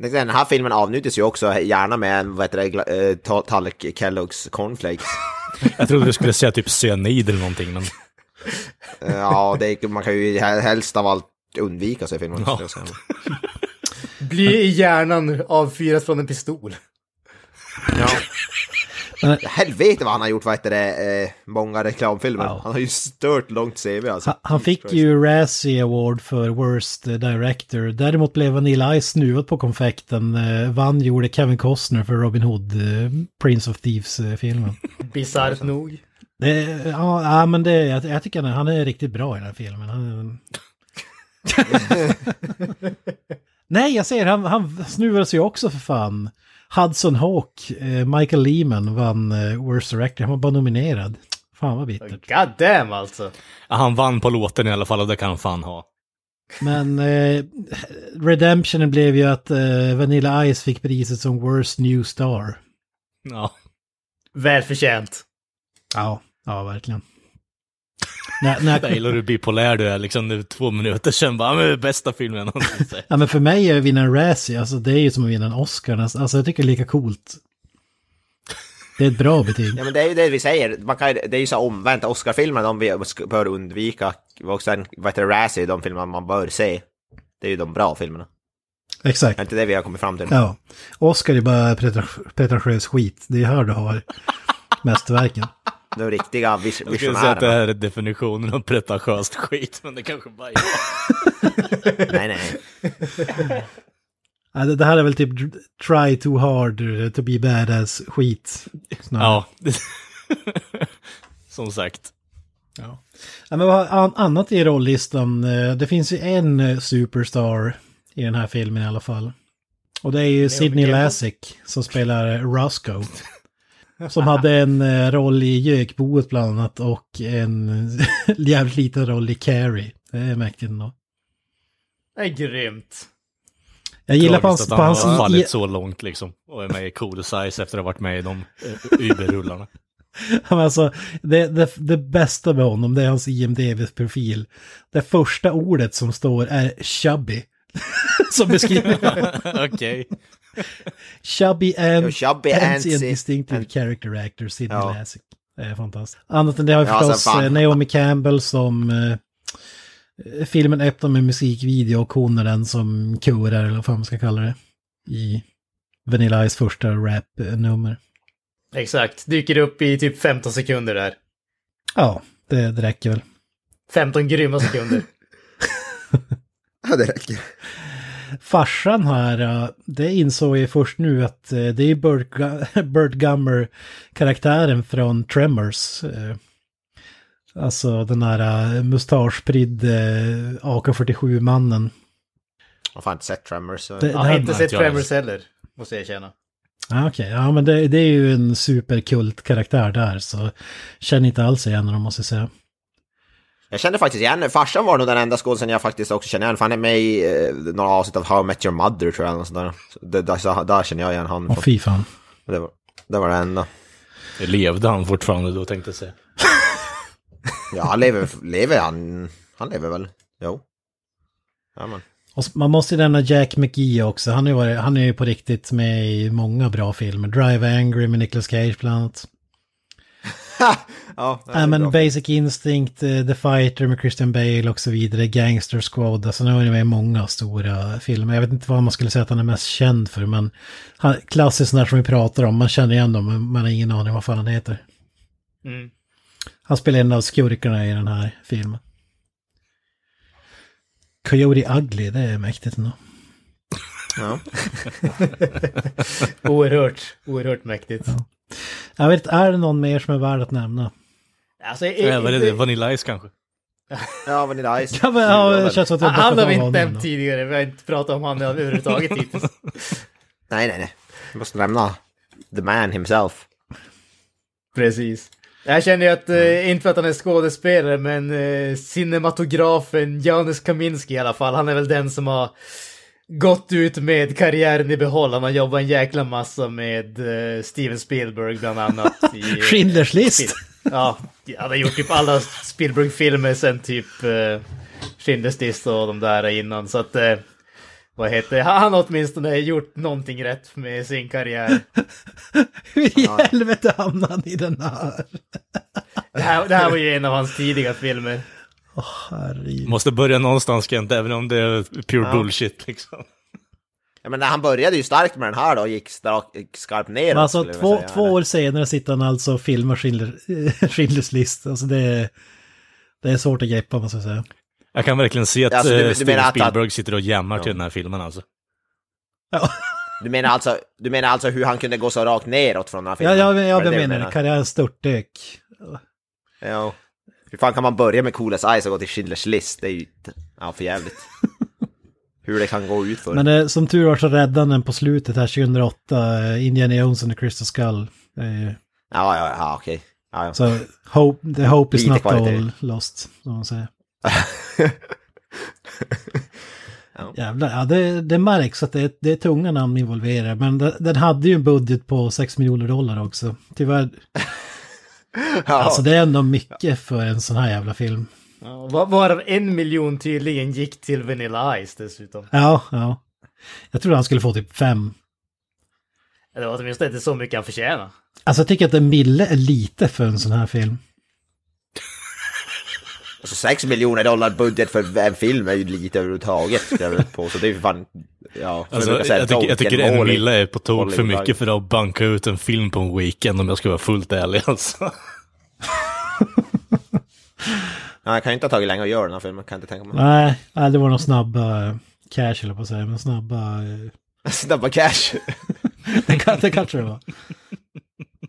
Den här filmen avnjuts ju också gärna med en vad heter det, eh, tallrik Kellogg's cornflakes. [LAUGHS] Jag trodde du skulle säga typ cyanid eller någonting. Men... ja, det, man kan ju helst av allt undvika sig filmen. Ja. Bli i hjärnan avfyrat från en pistol. Ja. [LAUGHS] Helvete vad han har gjort, vad heter det, eh, många reklamfilmer. Ja. Han har ju stört långt CV alltså. Han, han fick ju Razzie Award för Worst Director. Däremot blev Vanilla Ice snuvad på konfekten. Eh, vann gjorde Kevin Costner för Robin Hood, eh, Prince of Thieves-filmen. [LAUGHS] Bisarrt nog. Det, ja, ja, men det, jag, jag tycker han, han är riktigt bra i den här filmen. Han, [LAUGHS] Nej, jag säger han, han snuvades ju också för fan. Hudson Hawk, eh, Michael Lehman vann eh, Worst Director. Han var bara nominerad. Fan vad bittert. God damn alltså. Ja, han vann på låten i alla fall och det kan han fan ha. Men eh, Redemptionen blev ju att eh, Vanilla Ice fick priset som Worst New Star. Ja. Välförtjänt. Ja, ja verkligen. När, när... Jag gillar hur bipolär du är, liksom nu två minuter sedan bara, men bästa filmen någonsin. [LAUGHS] ja men för mig är att vinna en Razzie, alltså det är ju som att vinna en Oscar, alltså jag tycker det är lika coolt. Det är ett bra betyg. Ja men det är ju det vi säger, man kan, det är ju så omvänt, Oscar-filmer de vi bör undvika, och sen vad heter Razzie, de filmer man bör se. Det är ju de bra filmerna. Exakt. Det är inte det vi har kommit fram till. Ja. Oscar är bara pretentiös skit, det är här du har [LAUGHS] mästerverken de riktiga vis visionärerna. Jag skulle säga att det här är definitionen av pretentiöst skit, men det kanske bara är [LAUGHS] Nej, nej. Ja, det, det här är väl typ try too hard to be badass skit. Snarare. Ja, [LAUGHS] som sagt. Ja. ja. men vad annat i rollistan? Eh, det finns ju en eh, superstar i den här filmen i alla fall. Och det är ju Sidney Lassick som spelar Roscoe. Som hade en eh, roll i Gökboet bland annat och en [LAUGHS] jävligt liten roll i Carrie. Det är mäktigt ändå. Det är grymt. Jag gillar på hans... Att han har fallit så långt liksom. Och är med i Cool Size efter att ha varit med i de uh, Uber-rullarna. [LAUGHS] alltså, det, det, det bästa med honom det är hans IMDB-profil. Det första ordet som står är chubby. [LAUGHS] som beskriver Okej. Chubby Yo, chubby and, and distinctive and, character actor, Sidney ja. Lassick. Det är fantastiskt. Annat än det har vi ja, förstås fan. Eh, Naomi Campbell som eh, filmen öppnar med musikvideo och hon är den som kurar, eller vad fan man ska kalla det, i Vanilla Ice första rap-nummer. Exakt, dyker upp i typ 15 sekunder där. Ja, det, det räcker väl. 15 grymma sekunder. [LAUGHS] Ja, det räcker. Farsan här, det insåg jag först nu att eh, det är Burt, Burt Gummer-karaktären [LAUGHS] från Tremors. Eh, Alltså den här eh, mustaschpridde AK47-mannen. Jag har inte sett Tremors. Det- Jag har inte sett Tremors heller, måste jag erkänna. Ja, Okej, ja men det, det är ju en superkult-karaktär där så känner inte alls igen honom måste jag säga. Jag kände faktiskt igen, farsan var nog den enda skådisen jag faktiskt också känner igen, för han är med i eh, några avsnitt av How I Met Your Mother tror jag, eller. Så det, där, där känner jag igen han. Åh fy fan. Det, var, det var det enda. Levde han fortfarande då tänkte jag säga. [LAUGHS] Ja, han lever, lever han, han lever väl? Jo. Ja, men. Och s- man måste ju nämna Jack McGee också. Han är, han är ju på riktigt med i många bra filmer. Drive Angry med Nicolas Cage bland annat. [LAUGHS] ja, det Ja, men bra. Basic Instinct, eh, The Fighter med Christian Bale och så vidare. Gangster Squad. Alltså nu är han med i många stora filmer. Jag vet inte vad man skulle säga att han är mest känd för. Men han, klassiskt sådana som vi pratar om. Man känner igen dem men man har ingen aning vad fan han heter. Mm. Han spelar en av skurkarna i den här filmen. Coyote Ugly, det är mäktigt ändå. Ja. [LAUGHS] Oerhört, oerhört mäktigt. Jag vet är det någon mer som är värd att nämna? Alltså, Ja, vad är det? Vanilla Ice kanske? ja, Vanilla Ice. Ja, men, ja, det känns som att vi han har vi om inte honom nämnt tidigare, vi har inte pratat om han överhuvudtaget hittills. [LAUGHS] Nej, nej, nej. Jag måste nämna the man himself. Precis. Jag känner ju att, eh, inte för att han är skådespelare, men eh, cinematografen Janusz Kaminski i alla fall, han är väl den som har gått ut med karriären i behåll. Han har jobbat en jäkla massa med eh, Steven Spielberg bland annat. I, [LAUGHS] eh, Schindler's list. Spiel- Ja, han har gjort typ alla Spielberg-filmer sen typ eh, Schindler's list och de där innan. Så att, eh, vad heter det? Han har åtminstone gjort någonting rätt med sin karriär. [LAUGHS] Hur i helvete hamnade han i den här? Det här, det här var ju en av hans tidiga filmer. Herregud. Måste börja någonstans Kent, även om det är pure Ja. bullshit liksom. Ja, men han började ju starkt med den här då och gick skarpt ner. Alltså två, säga. två år senare sitter han alltså och filmar Schindler, [LAUGHS] Schindler's list. Alltså det är, det är svårt att greppa måste jag säga. Jag kan verkligen se att Alltså, du- eh, du Steven menar att- Spielberg sitter och jammar Ja. till den här filmen alltså. Du menar alltså, du menar alltså hur han kunde gå så rakt neråt från den här Ja, filmen? ja, ja Var det du menar jag. Karriärens störtdök. Ja. Hur fan kan man börja med Cool as Ice och gå till Schindler's list? Det är ju ja, för jävligt. [LAUGHS] hur det kan gå ut för. Men det, som tur var så räddade den på slutet här 2008. eh, Indiana Jones and the Crystal Skull. Ju- Ja, ja, ja, okej. Ja, ja. Så hope, the hope is Lite not kvalitet. all lost. Som man säger. [LAUGHS] Ja. Jävlar, ja det, det märks att det är, det är tunga namn involverade. Men den, den hade ju en budget på 6 miljoner dollar också. Tyvärr. [LAUGHS] ja. Alltså det är ändå mycket för en sån här jävla film. Ja, var- varav en miljon tydligen gick till Vanilla Ice dessutom. Ja, ja. Jag trodde han skulle få typ fem. Det var åtminstone inte så mycket han förtjänar. Alltså jag tycker att en mille är lite för en sån här film. Alltså 6 miljoner dollar budget för en film är ju lite överhuvudtaget. påstå. det är ju fan... Ja, Alltså, brukar säga, jag, tycker, jag tycker en mille är på tok för mycket för att banka ut en film på en weekend om jag ska vara fullt ärlig alltså. [LAUGHS] Jag kan ju inte ha tagit länge att göra den här filmen, kan jag inte tänka mig. Nej, nej det var snabba eh, cash eller på att säga. Men snabba... [LAUGHS] Snabba cash. [LAUGHS] Det, kan, det kanske det var.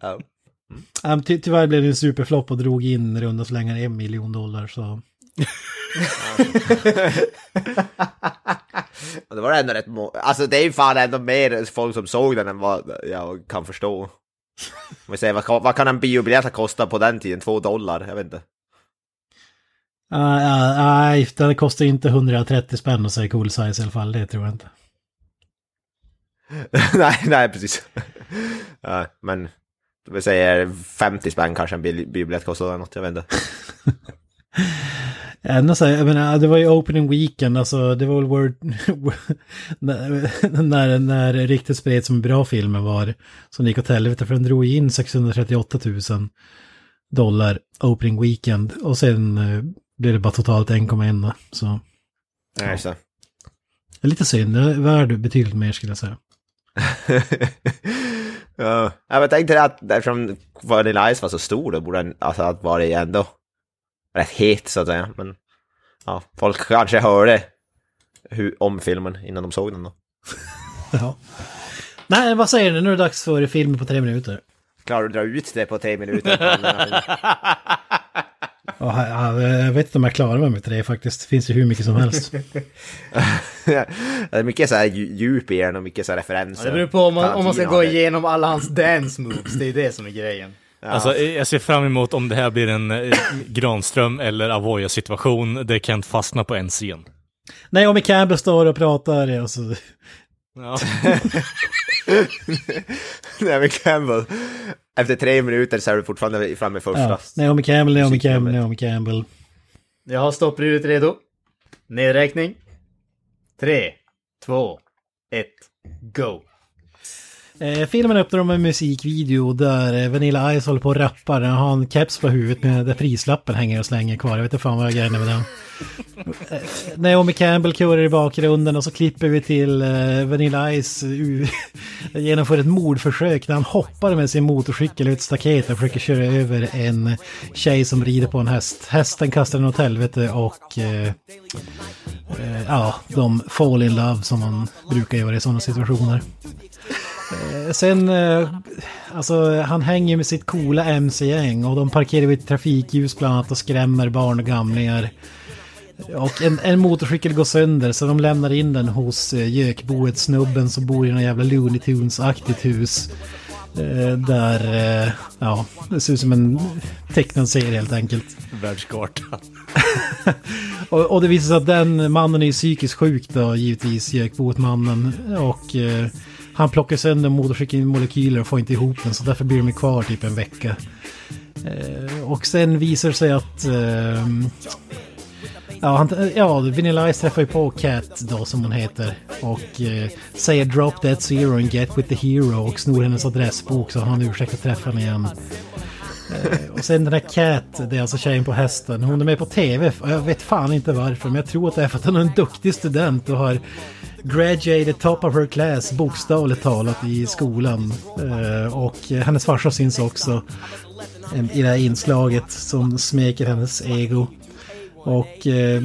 ja. Ja, men ty, tyvärr blev det en superflopp och drog in runda slängar en miljon dollar. Så [LAUGHS] Och det var ändå rätt må- Alltså det är ju fan ändå mer folk som såg den än vad jag kan förstå. Om vi säger, vad, kan- vad kan en biobiljett kosta på den tiden? Två dollar? Jag vet inte. Nej, uh, nej, det kostar inte 130 spänn att säga cool size i alla fall. Det tror jag inte. [LAUGHS] nej, nej precis. ja, men vi säger 50 spänn kanske en bil- biobiljett kostar något, jag vet inte. [LAUGHS] Ändå så här, jag menar, det var ju opening weekend, alltså det var väl word... [LAUGHS] när, när, det riktigt spred som bra filmen var, som gick åt helvete, för den drog in 638 000 dollar opening weekend och sen eh, blev det bara totalt 1,1 då. Så Nej, så. det är lite synd, det är värd betydligt mer skulle jag säga. [LAUGHS] Ja, jag tänkte att eftersom Vanilla Ice var så stor, då borde den alltså, ha varit ändå rätt het så att säga. Men ja, folk kanske hörde hur, om filmen innan de såg den då. [LAUGHS] Ja. Nej, vad säger du? Nu är det dags för filmen på tre minuter. Klarar du att dra ut det på tre minuter? [LAUGHS] Ja, ja, jag vet inte om jag klarar mig med tre faktiskt. Det finns ju hur mycket som helst. [LAUGHS] det är mycket så här dju- djup i den och mycket så här referenser. Ja, det beror på om man, om man ska gå igenom alla hans dance moves. Det är det som är grejen. Alltså, jag ser fram emot om det här blir en eh, Granström eller Avoya-situation där Kent fastnar på en scen. Naomi Campbell står och pratar och så... Ja. [LAUGHS] Nej men Campbell. Efter tre minuter så är du fortfarande framme i första. Ja, Naomi Campbell, Naomi. Campbell, Naomi Campbell. Jag har stoppljudet redo. Nedräkning. Tre, två, ett, go. Eh, filmen öppnar med en musikvideo där eh, Vanilla Ice håller på och rappar. Han har en keps på huvudet med där prislappen hänger och slänger kvar. Jag vet inte fan vad jag grejen är med den. Eh, Naomi Campbell körar i bakgrunden och så klipper vi till eh, Vanilla Ice uh, [LAUGHS] genomför ett mordförsök när han hoppar med sin motorcykel ut staket och försöker köra över en tjej som rider på en häst. Hästen kastar den åt helvete och eh, eh, ja, de fall in love som man brukar göra i sådana situationer. Eh, Sen, eh, alltså han hänger med sitt coola MC-gäng och de parkerar vid ett trafikljus bland annat och skrämmer barn och gamlingar. Och en, en motorcykel går sönder så de lämnar in den hos eh, gökboet snubben som bor i någon jävla Looney Tunes-aktigt hus. Där, ja, det ser ut som en tecknad serie helt enkelt. Världskartan. [LAUGHS] Och, och det visar sig att den mannen är psykiskt sjuk då, givetvis, Gökboet-mannen. Och han plockar sönder motorcykeln i molekyler och får inte ihop den, så därför blir de kvar typ en vecka. Eh, och sen visar det sig att... Eh, ja, han, ja, Vanilla Ice träffar ju på Cat då, som hon heter. Och eh, säger drop that zero and get with the hero och snor hennes adressbok så han har en ursäkt att träffa henne igen. Eh, och sen den här Cat, det är alltså tjejen på hästen. Hon är med på tv. och Jag vet fan inte varför, men jag tror att det är för att hon är en duktig student och har graduated top of her class, bokstavligt talat, i skolan. Eh, Och hennes farsa syns också i det här inslaget som smeker hennes ego. Och eh,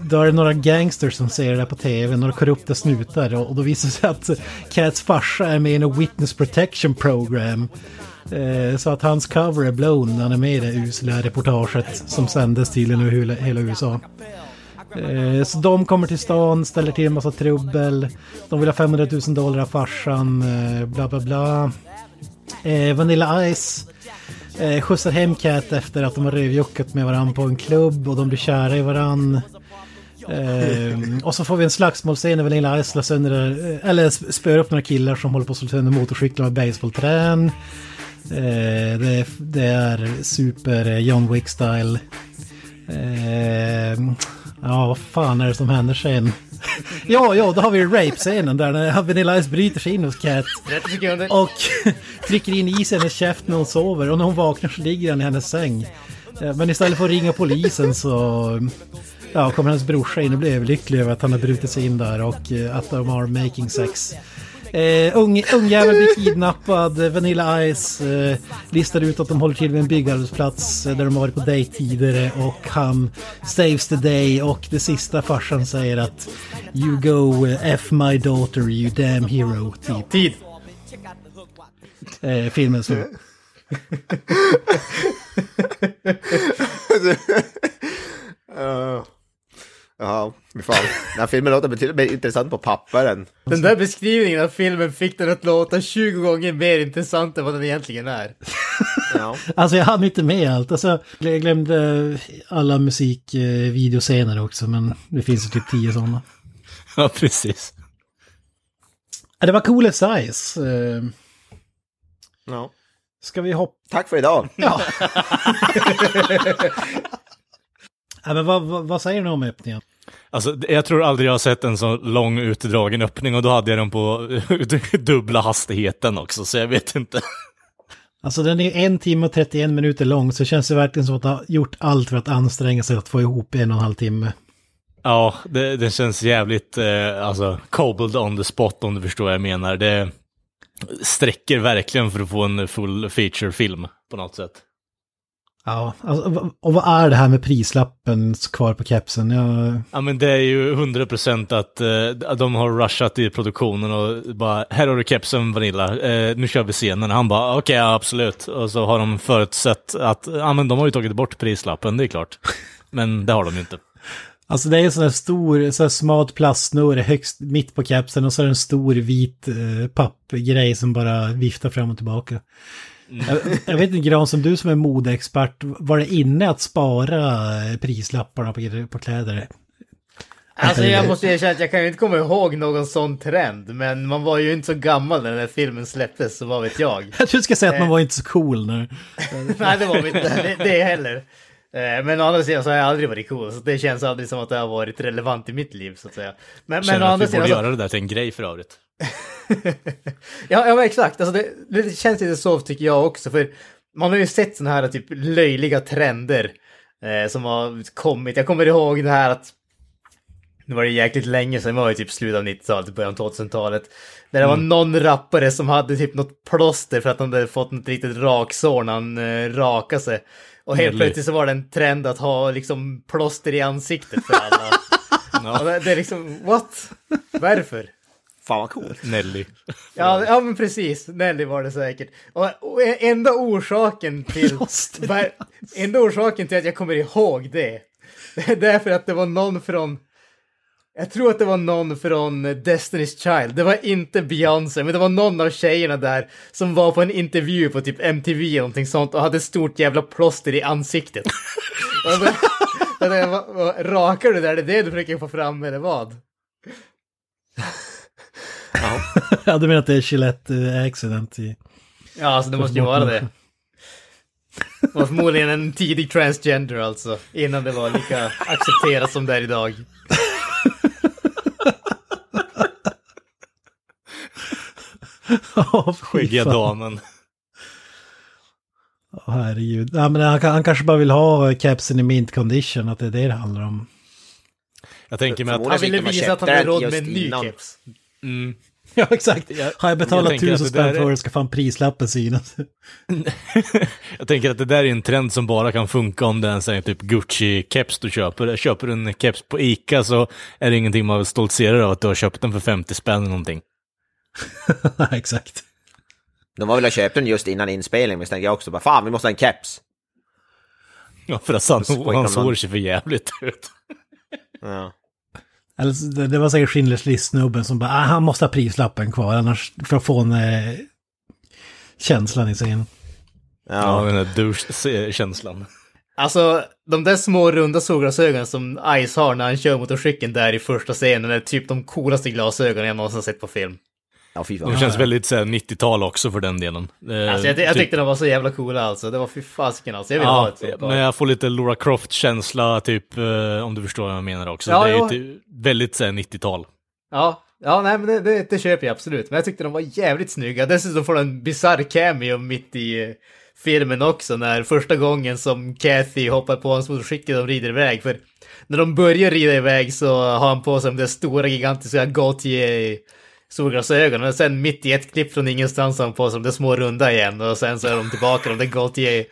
då är det några gangsters som ser det där på tv, några korrupta snutar. Och, och då visar det sig att Cats farsa är med i en witness protection program. Eh, så att hans cover är blown när han är med i det usla reportaget som sändes tydligen över hela, hela USA. Eh, så de kommer till stan, ställer till en massa trubbel. De vill ha 500 000 dollar av farsan, eh, bla bla bla. Eh, Vanilla Ice eh, skjutsar hem Cat efter att de har rövjuckat med varandra på en klubb och de blir kära i varandra. Eh, och så får vi en slagsmålscen där Vanilla Ice sönder, eh, eller spöar upp några killar som håller på att slå sönder motorcyklar med basebollträn. Eh, det, det är super-John Wick-style. Eh, ja, vad fan är det som händer sen? [LAUGHS] ja, ja, då har vi rape-scenen där när Vanilla Ice bryter sig in hos Cat. 30 sekunder. Och [LAUGHS] trycker in is i hennes käft när hon sover och när hon vaknar så ligger han i hennes säng. Eh, Men istället för att ringa polisen så ja, kommer hennes brorsa in och blir överlycklig över att han har brutit sig in där och eh, att de har making sex. Eh, ung, ungjävel blir kidnappad, Vanilla Ice eh, listar ut att de håller till vid en byggarbetsplats eh, där de har varit på dejt tidigare och han saves the day och det sista farsan säger att You go eh, F my daughter you damn hero, typ. Tid. Eh, filmen så. [LAUGHS] [LAUGHS] Uh, ja, fan. Den här filmen låter betydligt mer intressant på papper än... Den där beskrivningen av filmen fick den att låta 20 gånger mer intressant än vad den egentligen är. Ja. Alltså jag hann inte med allt. Alltså, jag glömde alla musikvideoscener också, men det finns ju typ tio sådana. Ja, precis. Det var cool size. Eh, ja. Ska vi hoppa? Tack för idag. Ja. [LAUGHS] ja men vad, vad, vad säger ni om öppningen? Alltså, jag tror aldrig jag har sett en så lång utdragen öppning och då hade jag den på [LAUGHS] dubbla hastigheten också, så jag vet inte. Alltså den är en timme och 31 minuter lång, så det känns det verkligen som att ha gjort allt för att anstränga sig att få ihop en och en halv timme. Ja, det, det känns jävligt, eh, alltså, cobbled on the spot om du förstår vad jag menar. Det, sträcker verkligen för att få en full feature-film på något sätt. Ja, alltså, och vad är det här med prislappen kvar på kepsen? Jag... Ja men det är ju 100% att uh, de har rushat i produktionen och bara, här har du kepsen Vanilla, uh, nu kör vi scenen. Han bara, okej okay, ja, absolut. Och så har de förutsett att, ja men de har ju tagit bort prislappen, det är klart. Men det har de ju inte. Alltså det är en sån här stor, så här smalt plastsnöre högst mitt på kepsen och så är det en stor vit eh, pappgrej som bara viftar fram och tillbaka. Jag, jag, vet inte, Gran, som du som är modeexpert, var det inne att spara prislapparna på, på kläder? Alltså jag måste erkänna att jag kan ju inte komma ihåg någon sån trend, men man var ju inte så gammal när den här filmen släpptes, så vad vet jag. Jag [LAUGHS] tror du ska säga att man var inte så cool nu. [LAUGHS] Nej, det var vi inte, det, det heller. Eh, men å andra sidan så har jag aldrig varit cool, så det känns aldrig som att det har varit relevant i mitt liv så att säga. Men, Känner men å andra att vi borde så... göra det där till en grej för övrigt. [LAUGHS] ja, ja, exakt. Alltså det, det känns lite så tycker jag också, för man har ju sett sådana här typ löjliga trender eh, som har kommit. Jag kommer ihåg det här att det var det jäkligt länge sedan, det var ju typ slutet av 90-talet, början av 2000-talet. Där det var mm. någon rappare som hade typ något plåster för att han hade fått något riktigt raksår när han eh, rakade sig. Och helt plötsligt så var det en trend att ha liksom plåster i ansiktet för alla. [LAUGHS] ja. det, det, är liksom, what? Varför? Fan vad coolt. Nelly. Ja, ja men precis. Nelly var det säkert. Och, och enda orsaken till... [LAUGHS] var, enda orsaken till att jag kommer ihåg det. [LAUGHS] Det är för att det var någon från... Jag tror att det var någon från Destiny's Child. Det var inte Beyoncé, men det var någon av tjejerna där som var på en intervju på typ MTV eller någonting sånt och hade stort jävla plåster i ansiktet. [LAUGHS] Rakar du där? Det är det du försöker få fram eller vad? [LAUGHS] ja, du menar att det är Gillette accident i... Ja, alltså det måste ju vara det. Var förmodligen en tidig transgender alltså, innan det var lika accepterat som det är idag. [LAUGHS] oh, Skäggiga damen. Oh, herregud. Ja, men han, han, kanske bara vill ha kepsen i mint condition, att det är det det handlar om. Jag tänker mig att... Han ville visa att han hade råd med en ny keps. Mm. [LAUGHS] Ja, exakt. Jag, Har jag betalat jag tusen spänn för det ska fan prislappen synas. [LAUGHS] jag tänker att det där är en trend som bara kan funka om det är en typ Gucci-keps du köper. Köper du en keps på Ica så är det ingenting man stoltserar av att du har köpt den för 50 spänn eller någonting. [LAUGHS] exakt. De har väl köpt den just innan inspelning, men så tänker jag också bara fan vi måste ha en keps. Ja, för att han, hans hår ser för jävligt ut. ja. Eller det var säkert Schindler's list-snubben som bara, ah, han måste ha prislappen kvar annars för att få en eh, känslan i scenen. Ja, den där douche-känslan. Alltså, de där små runda solglasögonen som Ice har när han kör motorcykeln där i första scenen är typ de coolaste glasögonen jag någonsin sett på film. Ja, fy fan. De känns väldigt 90-tal också för den delen. Eh, alltså, jag, jag typ... tyckte de var så jävla coola alltså. Det var fy fasiken alltså. Jag vill ja, ha ett sånt. Men jag får lite Laura Croft-känsla, typ, eh, om du förstår vad jag menar också. Ja, det är typ, väldigt 90-tal. Ja, ja, nej men det, det, det, köper jag absolut. Men jag tyckte de var jävligt snygga. Dessutom får de en bisarr cameo mitt i eh, filmen också, när första gången som Kathy hoppar på hans motorcykel och rider iväg. För när de börjar rida iväg så har han på sig de där stora gigantiska Gautier solglasögon och sen mitt i ett klipp från ingenstans har han på sig de små runda igen och sen så är de tillbaka de där Gaultier.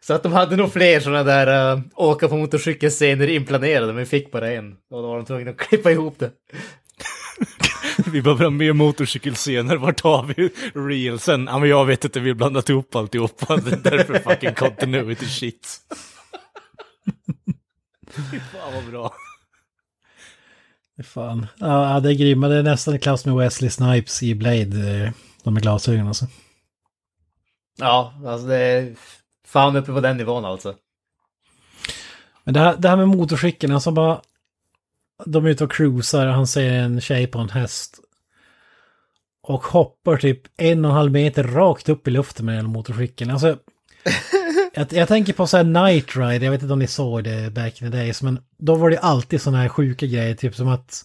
Så att de hade nog fler sådana där uh, åka på motorcykelscener inplanerade men fick bara en. Och då var de tvungna att klippa ihop det. [LAUGHS] vi behöver ha mer motorcykelscener, vart har vi reelsen? Ja men jag vet inte, vi har blandat ihop alltihopa. Det är därför fucking continuity shit. [LAUGHS] Fy fan vad bra. Fan. Ja, det är grymma. Det är nästan i klass med Wesley Snipes i Blade. Eh, de med glasögonen alltså. Ja, alltså det är fan uppe på den nivån alltså. Men det här, det här med motorcykeln, alltså bara... De är ute och cruisar och han ser en tjej på en häst. Och hoppar typ en och en halv meter rakt upp i luften med den motorcykeln. Alltså... [LAUGHS] Jag, jag, tänker på så här Night Ride, jag vet inte om ni såg det back in the days, men då var det alltid sådana här sjuka grejer, typ som att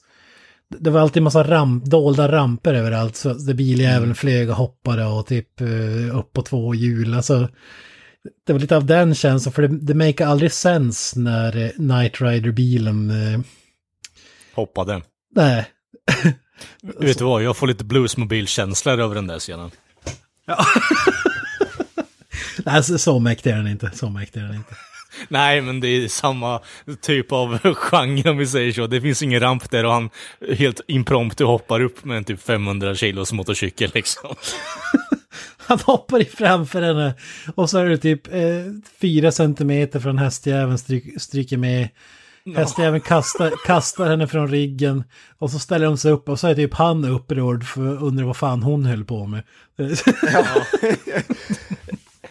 det var alltid massa ramp, dolda ramper överallt, så biljäveln mm. flög och hoppade och typ uh, upp på två hjul. Alltså, det var lite av den känslan, för det, det make aldrig sens när uh, Night Rider-bilen... Uh, Hoppade. Nej. [LAUGHS] Vet du vad, jag får lite bluesmobil-känslor över den där scenen. [LAUGHS] Nej, så, så mäktig är den inte. Så mäktig är den inte. [LAUGHS] Nej, men det är samma typ av genre om vi säger så. Det finns ingen ramp där och han helt impromptu hoppar upp med en typ 500 kilos motorcykel liksom. [LAUGHS] Han hoppar i framför henne och så är det typ eh, fyra centimeter från hästjäveln stryk, stryker med. Hästjäveln kastar, kastar henne från riggen och så ställer de sig upp och så är typ han upprörd för undrar vad fan hon höll på med. [LAUGHS]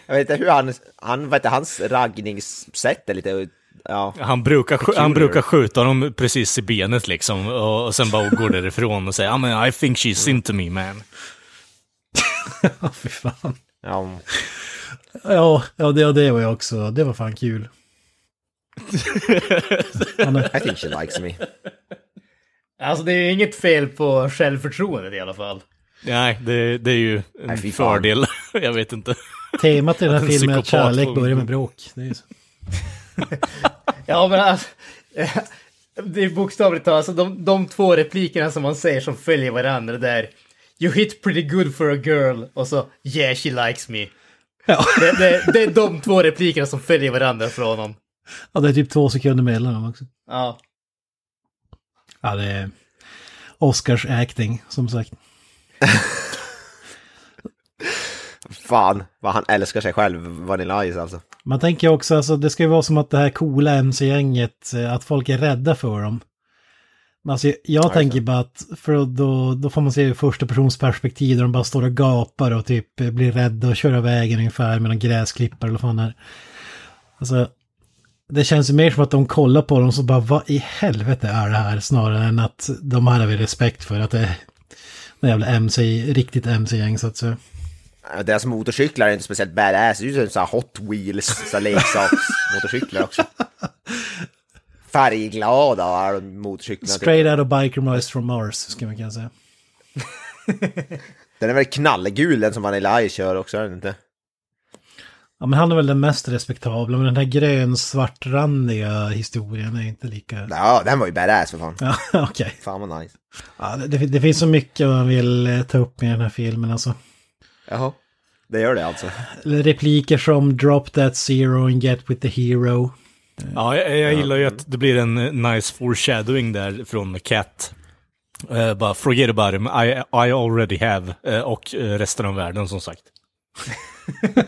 Jag vet inte hur han, han vet inte, hans raggningssätt är lite, ja. Han brukar, han brukar skjuta honom precis i benet liksom och, och sen bara går därifrån och säger I, mean, I think she's into me man. [LAUGHS] Ja, fy fan. ja. Ja, ja det, det var jag också. Det var fan kul. [LAUGHS] I think she likes me. Alltså det är ju inget fel på självförtroendet i alla fall. Nej, det, det är ju en fördel. [LAUGHS] Jag vet inte. Temat i den här En filmen är att kärlek börjar med bråk. Det är ju så. [LAUGHS] Ja men alltså, [LAUGHS] det är bokstavligt talat, alltså de, de två replikerna som man säger som följer varandra där. You hit pretty good for a girl och så yeah she likes me. Ja. Det, det, det är de två replikerna som följer varandra från honom. ja, det är typ två sekunder mellan dem också. Ja. Ja, det är Oscars acting, som sagt. [LAUGHS] Fan, vad han älskar sig själv, Vanilla Ice alltså. Man tänker också, alltså det ska ju vara som att det här coola MC-gänget, eh, att folk är rädda för dem. Men alltså, jag tänker bara att, för då, då får man se första persons perspektiv där de bara står och gapar och typ eh, blir rädda och kör av vägen ungefär med någon gräsklippare eller vad fan är. Alltså, det känns ju mer som att de kollar på dem så bara, vad i helvete är det här? Snarare än att de här har vi respekt för, att det är en jävla MC, riktigt MC-gäng så att säga. Deras motorcyklar är inte speciellt badass, det är ju sådana Hot Wheels, så leksaksmotorcyklar också. [LAUGHS] Färgglada är motorcyklarna. typ. Straight out of Biker Mice from Mars, ska man kunna säga. [LAUGHS] Den är väl knallgul den som Vanilla Ice kör också, är den inte? Ja, men han är väl den mest respektabla, men den här grön-svartrandiga historien är inte lika... Ja, den var ju badass för fan. Ja, [LAUGHS] okej. Fan vad nice. Ja, det, det finns så mycket man vill eh, ta upp med den här filmen alltså. Jaha. Det gör det alltså. Repliker som Drop That Zero and Get With The Hero. Ja, jag, jag gillar ju att det blir en eh, nice foreshadowing där från Cat. Eh, bara forget about him, I, I already have. Eh, och resten av världen som sagt. [LAUGHS]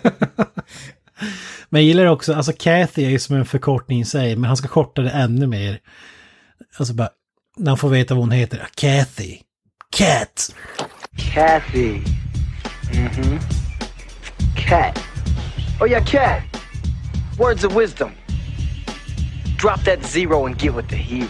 Men jag gillar också, alltså Kathy är ju som en förkortning i sig, men han ska korta det ännu mer. Alltså bara, när han får veta vad hon heter. Kathy. Cat. Kathy. Mm-hmm. Cat. Oh yeah, cat. Words of wisdom. Drop that zero and get with the hero.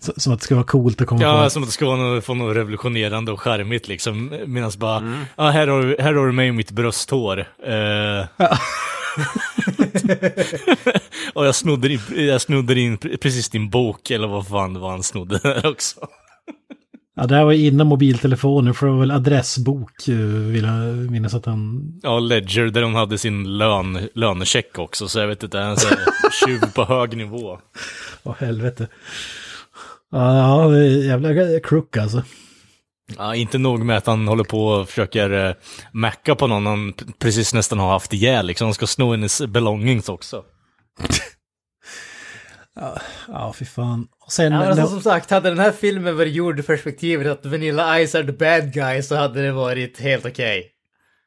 Så, som att det ska vara coolt att komma Ja, på. som att det ska vara något, få något revolutionerande och charmigt liksom. Medan bara, ja här har, du, här har du mig och mitt brösthår. Eh, [LAUGHS] och jag snodde, in, jag snodde in precis din bok, eller vad fan det var han snodde där också. Ja, det här var innan mobiltelefoner, för det var väl adressbok, eh, vill jag minnas att han... Ja, Ledger, där de hade sin lön, lönecheck också, så jag vet inte, en [LAUGHS] tjuv på hög nivå. Åh helvete. Ja, jävla crook alltså. Ja, inte nog med att han håller på och försöker eh, macka på någon han precis nästan har haft ihjäl, liksom. Han ska sno hennes belongings också. [LAUGHS] Ja, fy fan. Och sen... Ja, alltså, som sagt, hade den här filmen varit gjord i perspektivet att Vanilla Ice är the bad guy så hade det varit helt okej.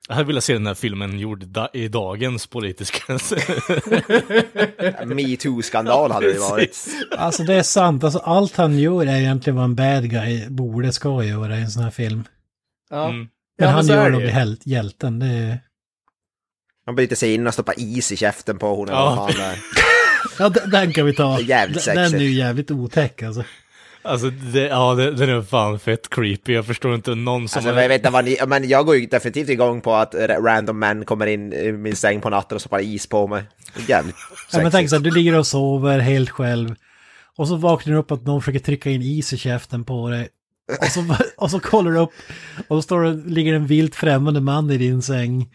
Jag hade velat se den här filmen gjord da- i dagens politiska... [LAUGHS] Metoo-skandal hade det varit. Alltså det är sant, alltså allt han gör är egentligen vad en bad guy borde ska göra i en sån här film. Ja. Mm. Men Ja, men han gör det nog ju. hjäl- hjälten, det är... Man bryter sig in och stoppar is i käften på hon eller Ja. fan. Ja, den, kan vi ta. Det är jävligt Den- Den är ju jävligt otäck alltså. Alltså, det, ja, det, den är fan fett creepy. Jag förstår inte någon som... Alltså, jag vet inte vad ni, men jag går ju definitivt igång på att random män kommer in i min säng på natten och stoppar is på mig. Jävligt [LAUGHS] Ja, men tänk så här, du ligger och sover helt själv. Och så vaknar du upp att någon försöker trycka in is i käften på dig. Och så, [LAUGHS] och så kollar du upp och då står det, ligger en vilt främmande man i din säng.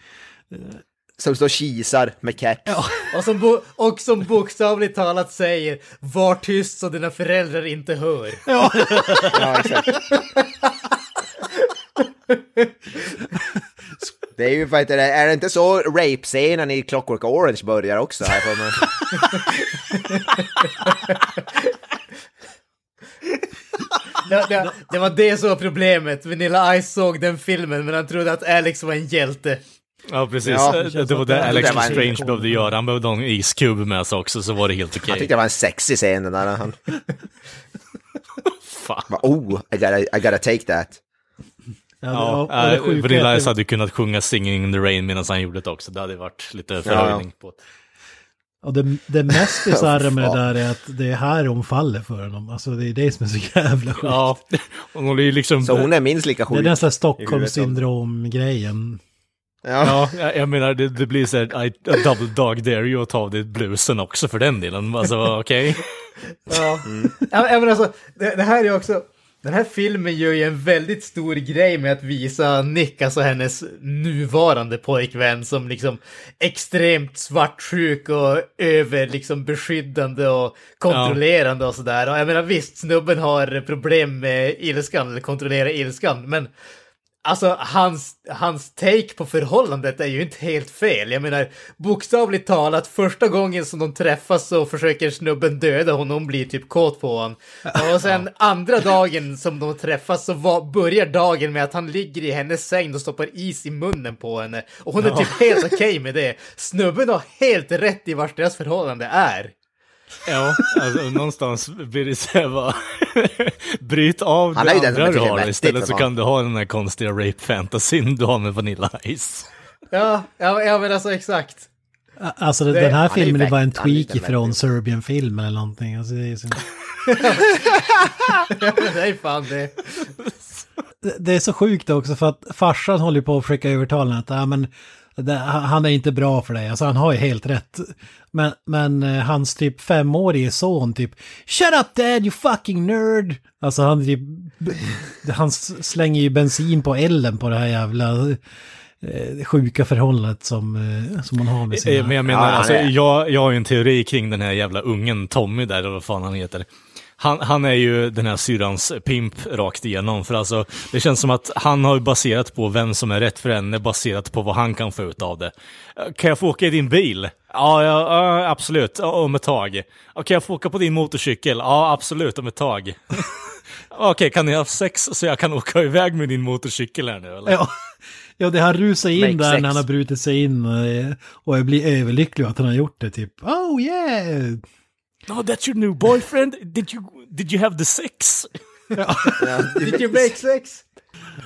Som står kisar med keps. Och som, och som bokstavligt talat säger Var tyst så dina föräldrar inte hör. Ja, exakt. Det är ju vad heter det, är det inte så rape-scenen i Clockwork Orange börjar också här för mig? Det, det, det var det som var problemet. Vanilla Ice såg den filmen men han trodde att Alex var en hjälte. Ja, precis. Ja, det, det var det Alex det var en- Strange behövde göra. Han behövde ha en iskub med sig också, så var det helt okej. Jag tyckte det var en sexig scen den där. Han Fan. oh, I gotta, I gotta take that. Ja, Ja, äh, är Vanilla att Ice hade ju kunnat sjunga Singing in the Rain medan han gjorde det också. Det hade varit lite förhöjning på det. Och det, det mest [LAUGHS] bisarra med det där är att det är här hon faller för honom. Alltså det är det som är så jävla sjukt. Ja, [LAUGHS] hon är liksom... Så hon är minst lika det är sjuk. nästan Stockholmssyndrom-grejen. Ja. Ja, jag, menar det, det blir så här, I, a double dog dare you att ta av dig blusen också för den delen. Alltså [LAUGHS] okej. Ja. ja, ja men alltså, det, det här är också... Den här filmen gör ju en väldigt stor grej med att visa Nick, alltså hennes nuvarande pojkvän, som liksom extremt svartsjuk och över liksom beskyddande och kontrollerande och sådär. Och jag menar visst, snubben har problem med ilskan, eller kontrollera ilskan, men Alltså hans, hans take på förhållandet är ju inte helt fel. Jag menar bokstavligt talat första gången som de träffas så försöker snubben döda honom, hon blir typ kåt på honom. Och sen andra dagen som de träffas så var, börjar dagen med att han ligger i hennes säng och stoppar is i munnen på henne. Och hon är typ helt okej med det. Snubben har helt rätt i vart deras förhållande är. Ja, alltså någonstans blir det så här bara, [LAUGHS] bryt av Han det andra du har istället så kan du ha den här konstiga rape-fantasin du har med Vanilla Ice. Ja, ja, ja men alltså exakt. Alltså Det- den här filmen är bara en tweak ifrån. Serbian-filmen eller någonting. Alltså, det, är så, [LAUGHS] det är fan det. det- det är så sjukt också för att farsan håller på att försöka övertala honom att ah, men, det, han är inte bra för dig. Alltså han har ju helt rätt. Men, men eh, hans typ femårige son typ Shut up dad you fucking nerd! Alltså han typ [LAUGHS] Han slänger ju bensin på elden på det här jävla eh, sjuka förhållandet som, eh, som man har med sina... Men jag menar, alltså, jag, jag har ju en teori kring den här jävla ungen Tommy där, eller vad fan han heter. Han, han är ju den här syrrans pimp rakt igenom, för alltså det känns som att han har ju baserat på vem som är rätt för henne, baserat på vad han kan få ut av det. Eh, Kan jag få åka i din bil? Ja, ja, ja absolut, om ett tag. Kan jag få åka på din motorcykel? Ja, absolut, om ett tag. [LAUGHS] Okej, kan ni ha sex så jag kan åka iväg med din motorcykel här nu eller? Ja, ja det han rusar in Make där sex. när han har brutit sig in eh, och jag blir överlycklig att han har gjort det typ. Oh yeah! Oh, that's your new boyfriend? Did you, did you have the sex? [LAUGHS] [LAUGHS] Did you make sex?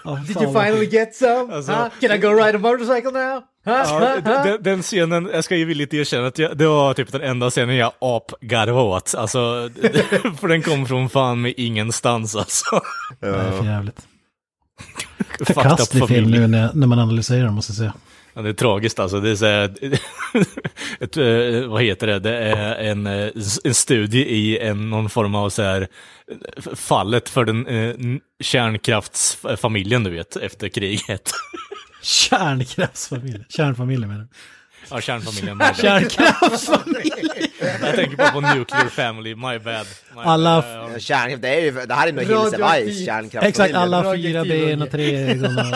Ja, Did you finally get some? Alltså- huh? Can I go ride a motorcycle now? Huh? Ja, Huh? Den, den scenen, jag ska ju villigt erkänna att jag, det var typ den enda scenen jag apgarvade åt. Alltså, [LAUGHS] för den kom från fan med ingenstans alltså. Det är för jävligt. Förkastlig film nu när, när man analyserar den, måste jag säga. Ja, det är tragiskt alltså. Det är så här, [LAUGHS] ett, eh, vad heter det? Det är en, eh, en studie i en, någon form av så här fallet för den eh, kärnkraftsfamiljen du vet, efter kriget. [LAUGHS] Kärnkraftsfamilj. Kärnfamiljen menar du? Ja, kärnfamiljen. my bad. Kärnkraftsfamilj! Jag tänker bara på nuclear family, my bad. My Alla- bad. Ja, Kärn, det, är ju, det här är nog Hilse Radioaktiv. Weiss kärnkraft. Exakt, alla fyra ben och tre ögon. [LAUGHS]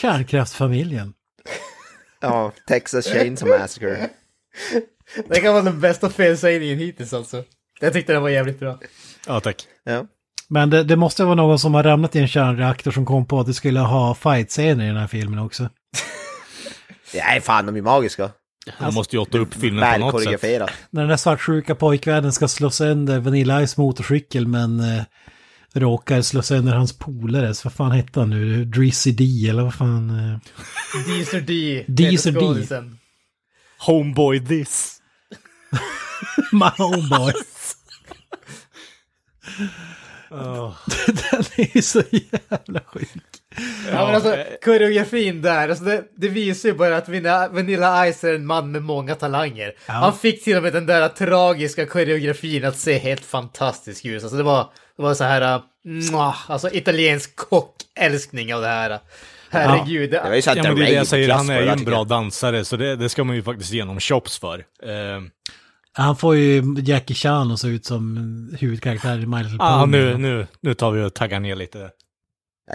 Kärnkraftsfamiljen. [LAUGHS] Ja, Texas Chainsaw Massacre. Det kan vara den bästa felsägningen hittills alltså. Jag tyckte den var jävligt bra. ja tack. Ja. Men det, det måste vara någon som har ramlat i en kärnreaktor som kom på att det skulle ha fight-scener i den här filmen också. [LAUGHS] Nej, fan de är magiska. De måste ju åtta upp filmen på något sätt. När den där svartsjuka pojkvännen ska slå sönder Vanilla Ice motorcykel men eh, råkar slå sönder hans polares. Vad fan hette han nu? Drizzy D eller vad fan? Eh. Deezer D. Deezer D. Homeboy this. [LAUGHS] My homeboy. [LAUGHS] [LAUGHS] den är ju så jävla sjuk. Ja, men alltså koreografin där, alltså det, det visar ju bara att Vanilla, Ice är en man med många talanger. Han fick till och med den där tragiska koreografin att se helt fantastisk ut. Alltså det var, det var så här, uh, mwah, alltså italiensk kockälskning av det här. Herregud. Det var ju såhär Ja men det är det jag säger, han är ju en bra dansare så det, det ska man ju faktiskt ge honom chops för. Eh, Han får ju Jackie Chan att se ut som huvudkaraktär i My Little Pony. ah, nu, nu, nu tar vi och taggar ner lite.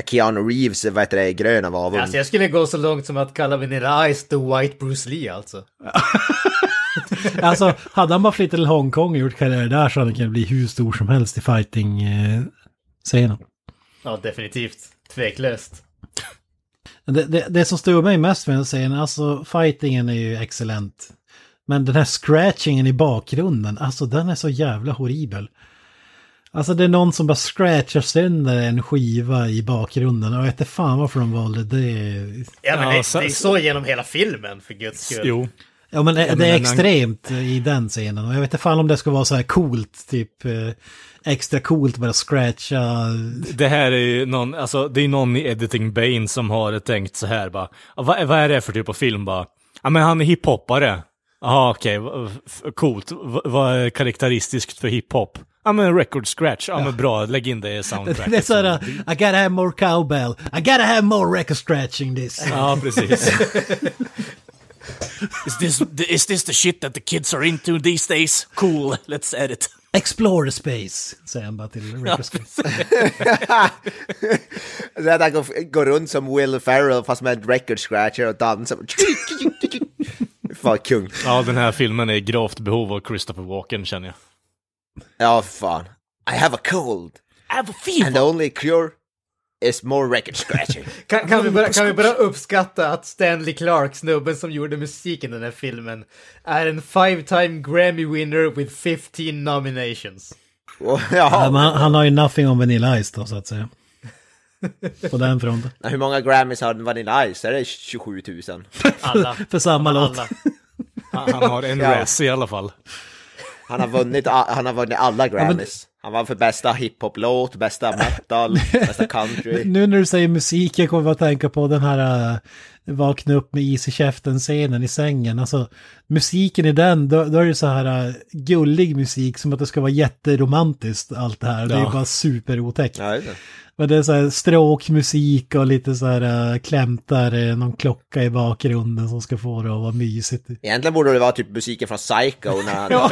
Keanu Reeves, vad heter det, grön av avund. Alltså jag skulle gå så långt som att kalla Vanilla Ice the White Bruce Lee alltså. [LAUGHS] Alltså, hade han bara flyttat till Hongkong och gjort karriär där så hade han kunnat bli hur stor som helst i fighting-scenen. Ja, definitivt. Tveklöst. Det, det, det som stod mig mest med den scenen, alltså fightingen är ju excellent. Men den här scratchingen i bakgrunden, alltså den är så jävla horribel. Alltså det är någon som bara scratchar sönder en skiva i bakgrunden och jag vet inte fan varför de valde det. Ja, men det, så- det är så genom hela filmen för guds skull. Jo. Ja men det, det är extremt i den scenen och jag vet inte fan om det ska vara så här coolt, typ eh, extra coolt bara scratcha. Det här är ju någon, alltså det är någon i Editing Bane som har tänkt så här bara, "Ja, vad, vad är det för typ av film bara? Ja men han är hiphoppare. Jaha okej, f- coolt. V- vad är karaktäristiskt för hiphop? Ja men record scratch, ja, men bra, lägg in det i soundtracket. [LAUGHS] Det är så här, I gotta have more cowbell, I gotta have more record scratching this. Ja, precis. [LAUGHS] is, this, is this the shit that the kids are into these days? Cool, let's edit. Explore the space, säger han bara till record scratch. Så att han går, går runt som Will Ferrell fast med en record scratcher och dansar. [LAUGHS] Fan kung. Ja, den här filmen är i gravt behov av Christopher Walken känner jag. Ja, fan. I have a cold. I have a fever! And the only cure is more record scratching. [LAUGHS] Kan, kan, vi bara, kan vi bara uppskatta att Stanley Clark, snubben som gjorde musiken i den här filmen, är en five-time Grammy winner with 15 nominations. [LAUGHS] Ja, han, han har ju nothing on Vanilla Ice då så att säga. [LAUGHS] På den fronten. hur många Grammys har Vanilla Ice? Är det 27 000? Alla. För samma låt. Han, han har en Ja. I alla fall. Han har vunnit, han har vunnit alla Grammys. Han vann för bästa hiphop-låt, bästa metal, [LAUGHS] bästa country. Nu när du säger musik, jag kommer att tänka på den här uh, vakna upp med is i käften-scenen i sängen. Alltså musiken i den, då, då är det så här uh, gullig musik som att det ska vara jätteromantiskt allt det här. Det är Ja. bara superotäckt. Ja, det. Men det är så här stråkmusik och lite så här uh, klämtar, uh, någon klocka i bakgrunden som ska få det att vara mysigt. Egentligen borde det vara typ musiken från Psycho när han... [LAUGHS]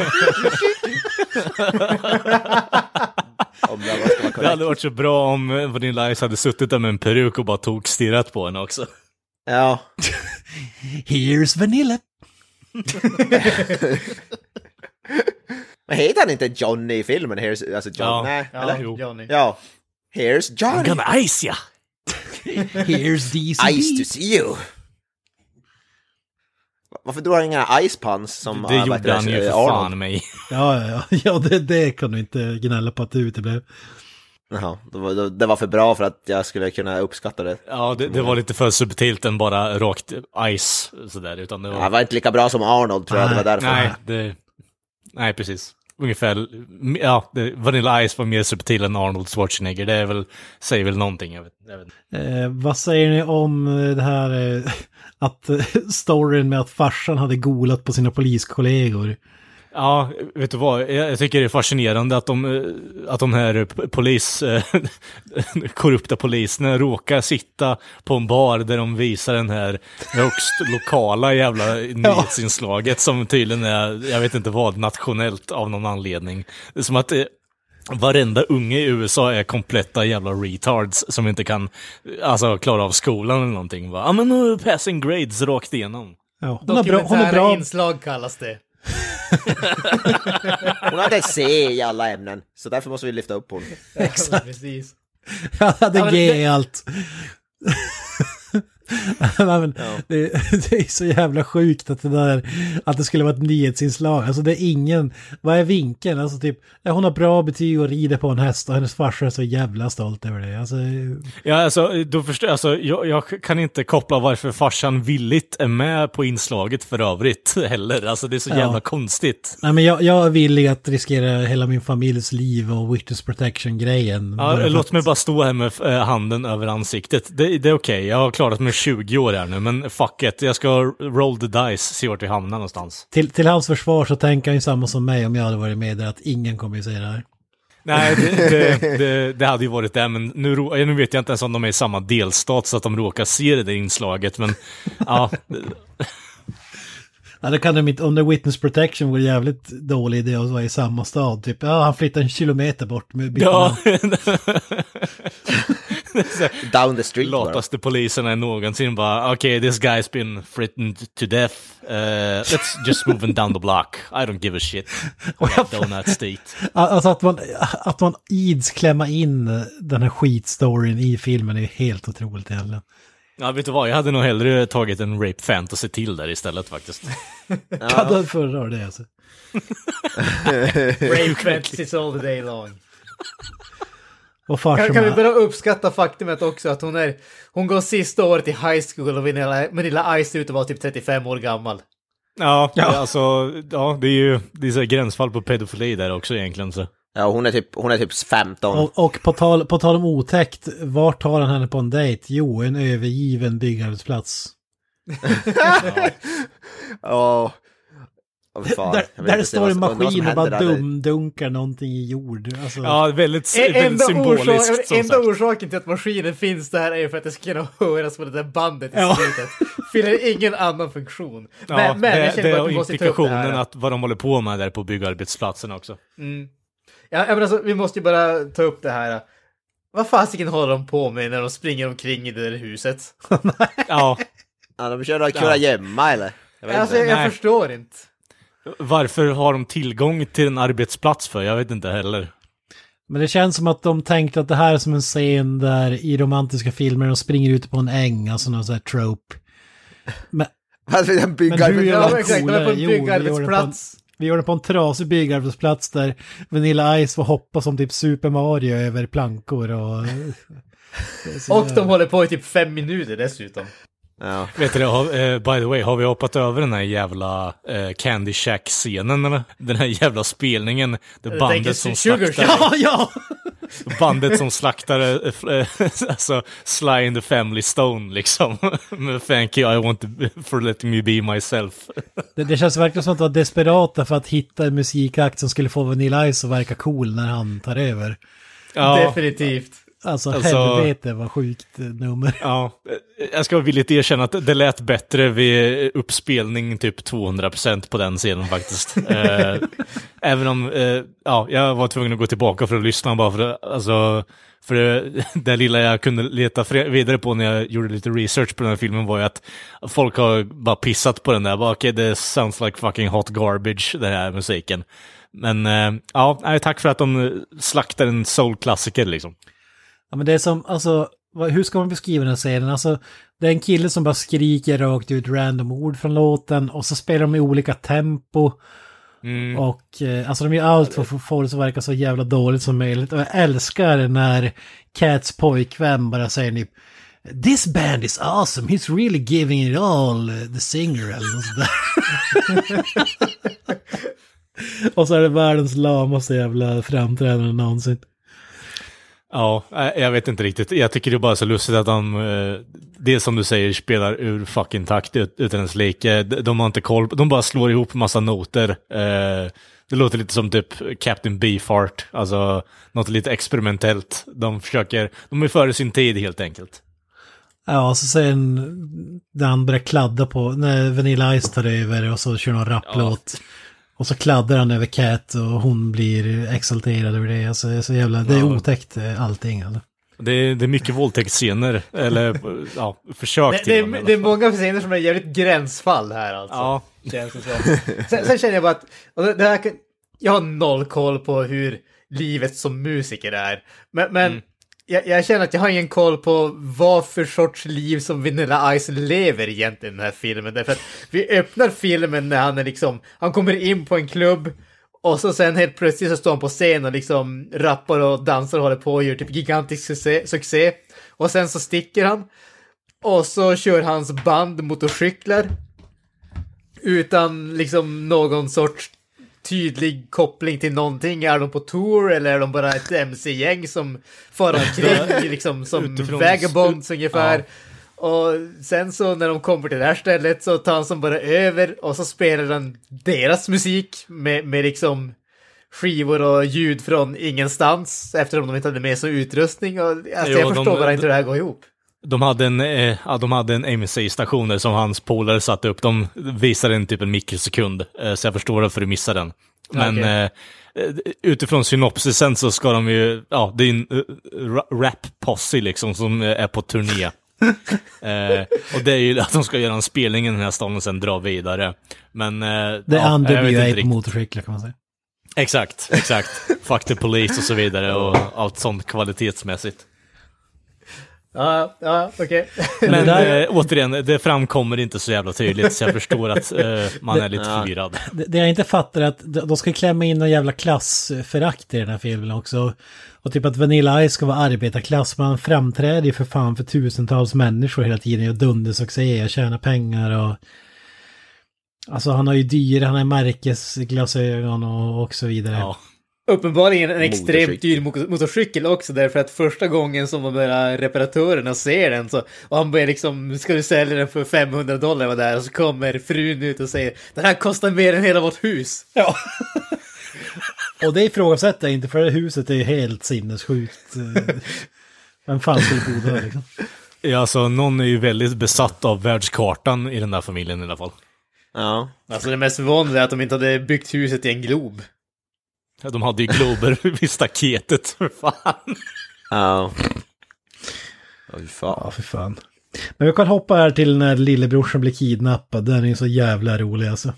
Om det var- hade varit så bra om eh, Vanilla Ice hade suttit där med en peruk och bara tog stirrat på henne också. Ja. [LAUGHS] Here's Vanilla. [LAUGHS] Men heter han inte Johnny i filmen? Here's, alltså John, Ja. nej, Ja, eller? Jo. Johnny. Ja. Here's Johnny. I'm gonna ice ya! [LAUGHS] Here's DCB. Ice to see you. Varför drog han inga ice puns som... Det ah, vad heter gjorde han ju för fan mig. Ja, ja, ja, ja det, det kan du inte gnälla på att det uteblev. Jaha, det var, det- var för bra för att jag skulle kunna uppskatta det. Ja, det, det var lite för subtilt än bara rakt ice sådär, utan det var... Han var inte lika bra som Arnold tror jag, det var därför. Nej, det... Nej, precis. Ungefär, ja, Vanilla Ice var mer subtil än Arnold Schwarzenegger. Det är väl, säger väl någonting. Jag vet, jag vet. Eh, vad säger ni om eh, det här eh, [LAUGHS] att eh, storyn med att farsan hade golat på sina poliskollegor? Ja, vet du vad? Jag, tycker det är fascinerande att de, eh, att de här polis, eh, [LAUGHS] korrupta poliserna råkar sitta på en bar där de visar den här högst lokala jävla [LAUGHS] nyhetsinslaget som tydligen är, jag vet inte vad, nationellt av någon anledning. Det är som att eh, Varenda unge i USA är kompletta jävla retards som inte kan alltså, klara av skolan eller någonting. Ja men nu passing grades rakt igenom. Ja, hon, har bra, hon Dokumentära bra. inslag kallas det. [LAUGHS] Hon hade C i alla ämnen, så därför måste vi lyfta upp hon. Exakt. Precis. Han hade G i allt. [LAUGHS] Men, det, [LAUGHS] det är så jävla sjukt att det där, att det skulle vara ett nyhetsinslag. Alltså det är ingen, vad är vinkeln? Alltså typ, ja, hon har bra betyg och rider på en häst och hennes farsa är så jävla stolt över det. Alltså, Ja, alltså, då förstår alltså, jag, jag kan inte koppla varför farsan villigt är med på inslaget för övrigt [LAUGHS] heller. Alltså det är så Ja. jävla konstigt. nej men jag, jag är villig att riskera hela min familjs liv och witness protection-grejen. Ja, låt att- mig bara stå här med eh, handen över ansiktet. Det, det är okej, jag har klarat mig 20 år här nu, men fuck it, jag ska roll the dice, se vart vi hamnar någonstans. Till, till hans försvar så tänker han ju samma som mig om jag hade varit med där, att ingen kommer ju säga det här. Nej, det, det, det, det hade ju varit det, men nu, nu vet jag inte ens om de är i samma delstat så att de råkar se det där inslaget, men ja. [LAUGHS] Ja, det kan de inte, är witness protection vore jävligt dålig idé att vara i samma stad. Typ, ja, han flyttar en kilometer bort med bilen. ja. [LAUGHS] [LAUGHS] Down the street bara. Lataste poliserna någonsin bara, okej, this guy's been threatened to death. Uh, let's just move him down the block. I don't give a shit. [LAUGHS] Donut state. [LAUGHS] Alltså att man, att man ids klämma in den här skitstoryn i filmen är helt otroligt egentligen. Ja, vet du vad? Jag hade nog hellre tagit en rape fantasy till där istället faktiskt. Kan du föredra det alltså? Rape fantasies all the day long. Och far Kan, som kan vi börja uppskatta faktumet också att hon är, hon går sista året i high school och Vanilla, Vanilla Ice ut att vara typ 35 år gammal. Ja, alltså, ja, det är ju det är så gränsfall på pedofili där också egentligen. Så. Ja, hon är typ, hon är typ 15. Och, och på, tal, på tal om otäckt, vart tar han henne på en dejt? Jo, en övergiven byggarbetsplats. [LAUGHS] Ja. Fan. där där står en maskin och bara dumdunkar någonting i jord. Alltså, Ja, väldigt, väldigt Enda, symboliskt orsak, som enda sagt. orsaken till att maskinen finns där är för att det ska kunna höras på det där bandet i Ja. slutet. Fyller ingen annan funktion. Ja, men men det, jag känner det att vi måste ta upp det implikationen här. att vad de håller på med där på byggarbetsplatsen också. Mm. Ja, men alltså, vi måste ju bara ta upp det här. Vad fasiken håller de på med när de springer omkring i det där huset? Ja, Ja, de kör kura gömma eller? Jag vet Alltså, inte. jag, jag förstår inte. Varför har de tillgång till en arbetsplats för? Jag vet inte heller. Men det känns som att de tänkte att det här är som en scen där i romantiska filmer de springer ut på en äng, alltså någon sån här trope. Men, [LAUGHS] Alltså, Men gör på en vi gjorde byggarbetsplats. vi gör det på en trasig byggarbetsplats där Vanilla Ice får hoppa som typ Super Mario över plankor och... Det [LAUGHS] Och de håller på i typ fem minuter dessutom. Ja. Vet du eh, by the way, har vi hoppat över den här jävla eh, Candy Shack-scenen eller? Den här jävla spelningen, det bandet som Sugar slaktar, Ja, ja! [LAUGHS] bandet som slaktar, eh, [LAUGHS] alltså Sly in the Family Stone liksom. [LAUGHS] Med Thank you, I want to, for letting me be myself. Det, det känns verkligen som att de var desperata för att hitta en musikakt som skulle få Vanilla Ice att verka cool när han tar över. Ja, Definitivt. Alltså, Alltså- helvete vad sjukt nummer. Ja, eh, jag ska villigt erkänna att det lät bättre vid uppspelning typ 200% på den scenen faktiskt. [LAUGHS] Eh, Även om, eh, ja, jag var tvungen att gå tillbaka för att lyssna bara för alltså, för det, [LAUGHS] det lilla jag kunde leta vidare på när jag gjorde lite research på den här filmen var ju att folk har bara pissat på den där, bara okej, det sounds like fucking hot garbage, den här musiken. Men ja, tack för att de slaktar en soul-klassiker liksom. Ja, men det är som, alltså, hur ska man beskriva den här scenen? Alltså, det är en kille som bara skriker rakt ut random ord från låten och så spelar de i olika tempo. Mm. Och eh, alltså de gör allt för att få- få det att verka så jävla dåligt som möjligt. Och jag älskar när Cats pojkvän bara säger typ This band is awesome, he's really giving it all, eh, the singer eller något sådär. [LAUGHS] [LAUGHS] och så är det världens lamaste jävla framträdande någonsin. Ja, nej, jag vet inte riktigt. Jag tycker det är bara så lustigt att de, eh, det som du säger, spelar ur fucking takt ut- utan ens like. De har inte koll, de bara slår ihop massa noter. Eh, Det låter lite som typ Captain Beefheart, alltså något lite experimentellt. De försöker, de är före sin tid helt enkelt. Ja, så sen när han börjar kladda på, när Vanilla Ice tar över och så kör någon rapplåt. Och så kladdar han över Cat och hon blir exalterad över det. Alltså, det är så jävla, det är Ja. otäckt eh, allting. Alltså. Det är, det är mycket våldtäktsscener, eller ja, försök Det, till det, dem det är många scener som är jävligt gränsfall här alltså. Ja. Känns det som. Sen, sen känner jag bara att, och det här, jag har noll koll på hur livet som musiker är. Men, men Mm jag, jag känner att jag har ingen koll på vad för sorts liv som Vanilla Ice lever egentligen i den här filmen. Därför att vi öppnar filmen när han är liksom, han kommer in på en klubb och så sen helt plötsligt så står han på scen och liksom rappar och dansar och håller på och gör typ gigantisk succé. succé. Och sen så sticker han. Och så kör hans band motorcyklar. Utan liksom någon sorts tydlig koppling till någonting. Är de på tour eller är de bara ett [LAUGHS] MC-gäng som far omkring [LAUGHS] liksom som Utifrån- vagabonds ungefär. Och sen så när de kommer till det här stället så tar han som bara över och så spelar han deras musik med, med liksom skivor och ljud från ingenstans eftersom de inte hade med sig utrustning. Och, alltså, Jo, jag förstår de- bara inte hur det här går ihop. De hade en, eh, ja, de hade en MC-station där som hans polare satte upp. De visade en typ en mikrosekund, eh, så jag förstår varför du missade den. Men Okej. eh, utifrån synopsisen så ska de ju, ja, det är en uh, rap-posse liksom som eh, är på turné. [LAUGHS] eh, och det är ju att de ska göra en spelning i den här staden och sen dra vidare. Men... Eh, Det är ja, vet NWA inte på motorcyklar kan man säga. Exakt, exakt. Fuck the police och så vidare och allt sånt kvalitetsmässigt. Ja, ja, okej. Men där- eh, återigen, det framkommer inte så jävla tydligt så jag förstår att eh, man är lite förvirrad. Det, det jag inte fattar är att de ska klämma in någon jävla klassförakt i den här filmen också. Och typ att Vanilla Ice ska vara arbetarklass, men han framträder ju för fan för tusentals människor hela tiden och dundersuccé och tjänar pengar och... Alltså han har ju dyra, han har märkesglasögon och, och så vidare. Ja. Uppenbarligen en extremt dyr mo- motorcykel också därför att första gången som de där reparatörerna ser den så och han börjar liksom, ska du sälja den för 500 dollar vad det är och så kommer frun ut och säger den här kostar mer än hela vårt hus. Ja. och det ifrågasätter jag inte för huset är helt sinnessjukt. eh, Vem fan skulle bo där liksom? Ja, alltså någon är ju väldigt besatt av världskartan i den där familjen i alla fall. Ja. Alltså det mest förvånande är att de inte hade byggt huset i en glob. Ja, De hade ju glober [LAUGHS] vid staketet, för fan. Ja. Oj, fan. Ja, för fan. Men vi kan hoppa här till när lillebrorsan blir kidnappad. Den är ju så jävla rolig alltså.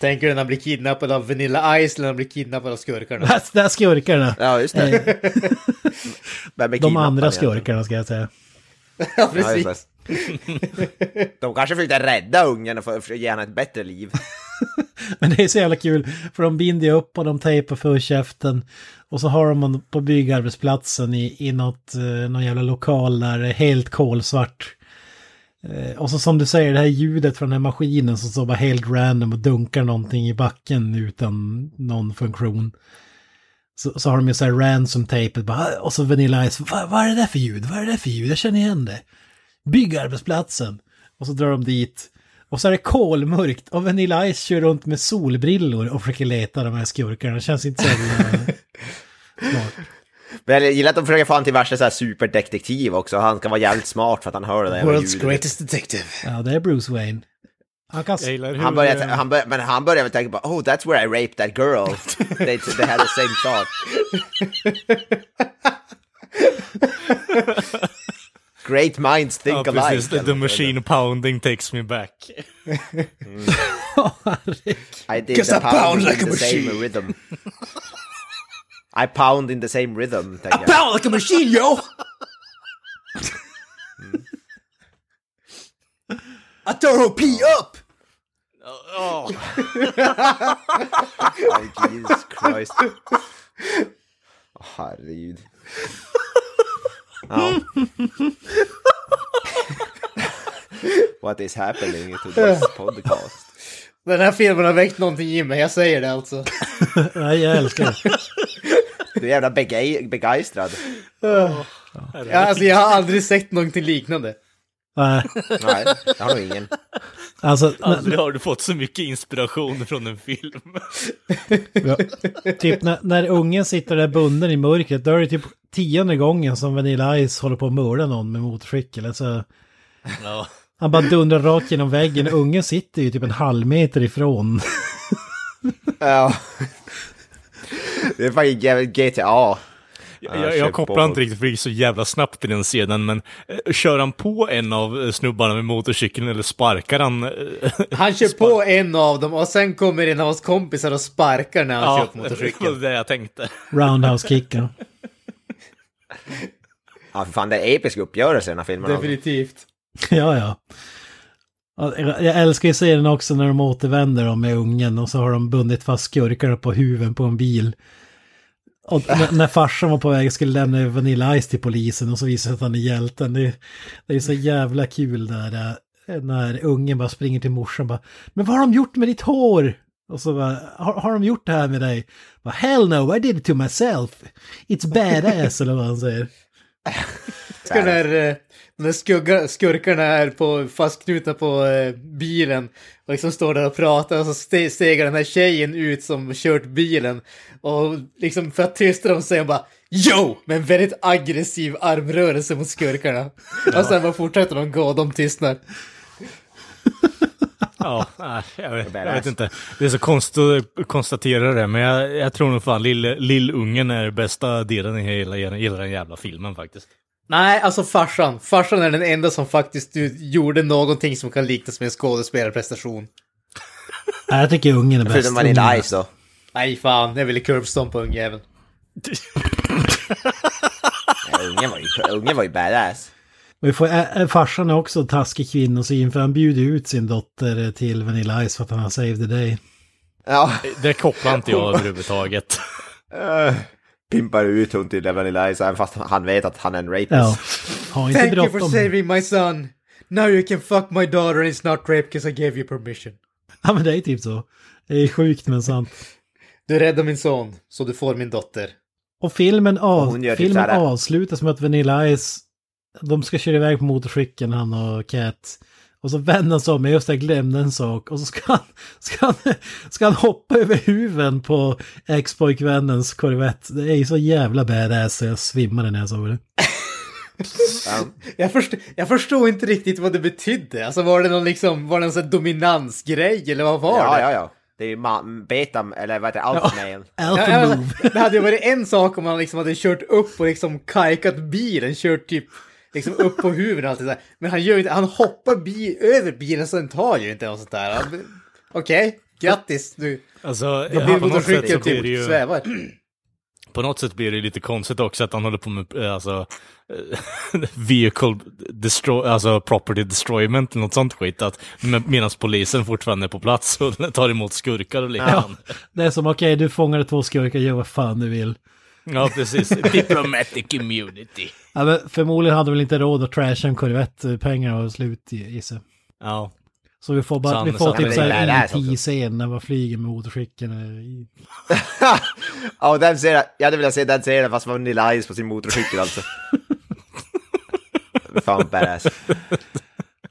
Tänker du när han blir kidnappad av Vanilla Ice eller när han blir kidnappad av skurkarna? Där, där skurkarna. Ja, just det. Eh, [LAUGHS] är de andra skurkarna ska jag säga. ja, Ja, precis. det. [LAUGHS] De kanske försökte rädda ungen och få- för att ge henne ett bättre liv. [LAUGHS] Men det är så jävla kul. För de binder ju upp och de tejpar för käften. Och så har de på byggarbetsplatsen i, i något, eh, någon jävla lokal där det är helt kolsvart. Eh, och så som du säger, det här ljudet från den här maskinen som står bara helt random och dunkar någonting i backen utan någon funktion. Så, så har de ju så här ransom-tejpet bara, ah", och så Vanilla Ice, vad, vad är det där för ljud? Vad är det där för ljud? Jag känner igen det. Byggarbetsplatsen. Och så drar de dit. Och så är det kolmörkt och Vanilla Ice kör runt med solbrillor och försöker leta de här skurkarna. Det känns inte så jävla smart. Men jag gillar att de försöker få han till värsta så här superdetektiv också. Han ska vara jävligt smart för att han hör det där World's ljudet. greatest detective. Ja, det är Bruce Wayne. Han kan... Hur... Han börjar, han börjar, men han börjar väl tänka på oh that's where I raped that girl. [LAUGHS] they, they had the same thought. [LAUGHS] Great minds think ja, alike. precis. The, the machine pounding takes me back. I mm. did 'Cause the I pound pound like in a the same machine. rhythm. I pound in the same rhythm, tänker jag. Pound like a machine yo! Mm. I throw her pee oh. up! Oh, [LAUGHS] Jesus Christ. Åh, [LAUGHS] oh, herregud. Ja. [LAUGHS] What is happening to this podcast? Den här filmen har väckt någonting i mig, jag säger det alltså. [LAUGHS] Nej, jag älskar det. Du är jävla bege- begeistrad. Ja, alltså jag har aldrig sett någonting liknande. Nej, Nej, det har nog ingen. alltså, Aldrig har du fått så mycket inspiration från en film. Ja. Typ när, när ungen sitter där bunden i mörkret, då är det typ tionde gången som Vanilla Ice håller på att mörda någon med motorcykel. Alltså, Ja. han bara dundrar rakt genom väggen. Ungen sitter ju typ en halv meter ifrån. Ja. Det är fan jävligt GTA. Jag, Ja, jag, kopplar inte riktigt för det gick så jävla snabbt i den scenen, men eh, kör han på en av eh, snubbarna med motorcykeln eller sparkar han? eh, [LAUGHS] Han kör på en av dem och sen kommer en av hans kompisar och sparkar när han kör på [LAUGHS] det var motorcykeln. det jag tänkte. Roundhouse kicken. Ja, för fan, det är episk uppgörelse i den här filmen. Definitivt. [LAUGHS] Ja, ja. Ja, Jag älskar ju serien också när de återvänder dem med ungen och så har de bundit fast skurkarna på huven på en bil. Och när farsan var på väg och skulle lämna Vanilla Ice till polisen och så visar det sig att han är hjälten. Det, det är så jävla kul där eh, när ungen bara springer till morsan och bara Men vad har de gjort med ditt hår? Och så bara, har, har de gjort det här med dig? Bara, Hell no, I did it to myself. It's badass, eller vad han säger. [LAUGHS] Ska när, eh, när skugga, skurkarna är på, fastknutna på eh, bilen och liksom står där och pratar och så ste- stegar den här tjejen ut som kört bilen och liksom för att tysta dem säger hon bara Yo! Med en väldigt aggressiv armrörelse mot skurkarna. Och sen bara fortsätter de gå och de tystnar. Ja, [LAUGHS] jag, vet, jag vet inte. Det är så konstigt att konstatera det, men jag, jag tror nog fan lill, Lillungen är bästa delen i hela, hela den jävla filmen faktiskt. Nej, alltså farsan. Farsan är den enda som faktiskt gjorde någonting som kan liknas med en skådespelarprestation. Nej, jag tycker ungen är bäst. Förutom Vanilla Ice då. Nej, fan. Jag ville curvstompa ungjäveln. Ungen, var ju, ungen var ju badass. Vi får, farsan är också taskig kvinnosyn för han bjuder ut sin dotter till Vanilla Ice för att han har saved the day. Ja. Det kopplar inte jag [LAUGHS] överhuvudtaget. Uh, pimpar ut hon till Vanilla Ice även fast han vet att han är en rapist. Ja, ha inte Thank you for saving my son. Now you can fuck my daughter and it's not rape because I gave you permission. Ja, men det är typ så. Det är sjukt men sant. Du räddar min son, så du får min dotter. Och filmen, av, typ filmen avslutas med att Vanilla Ice, de ska köra iväg på motorcykeln, han och Cat. Och så vänder han sig om, jag just jag glömde en sak. Och så ska han, ska han, ska han hoppa över huven på ex-pojkvännens Corvette. Det är ju så jävla badass så jag svimmade när jag [LAUGHS] såg det. Ja. Jag, först, jag förstod inte riktigt vad det betydde. Alltså var det någon liksom, var det någon sån dominansgrej eller vad var Ja, det? ja, ja. Det är ju beta, eller vad heter det, alpha male. [LAUGHS] Alpha Ja, ja, move. det hade ju varit en sak om man liksom hade kört upp och liksom kajkat bilen, kört typ liksom upp på huvudet och allt det där. Men han gör inte, han hoppar bi över bilen så den tar ju inte något sånt där. Okej, grattis du. Alltså, ja, på, något sätt så blir det ju, svävar. på något sätt blir det lite konstigt också att han håller på med eh, alltså, eh, [LAUGHS] vehicle destroy, alltså property destroyment eller något sånt skit. Att med, medan polisen fortfarande är på plats och [LAUGHS] tar emot skurkar och liknande. Det är som okej, du fångade två skurkar, gör vad fan du vill. Ja, precis. [LAUGHS] Diplomatic immunity. Ja, men förmodligen hade de väl inte råd att trasha en Corvette, pengarna var slut gissar jag. Ja. Så vi får, bara, Så vi får så typ såhär E.T.-scen när man flyger med motorcykeln. [LAUGHS] Ja, den ser, jag hade velat se den scenen fast med Vanilla Ice på sin motorcykel alltså. [LAUGHS] Fan badass.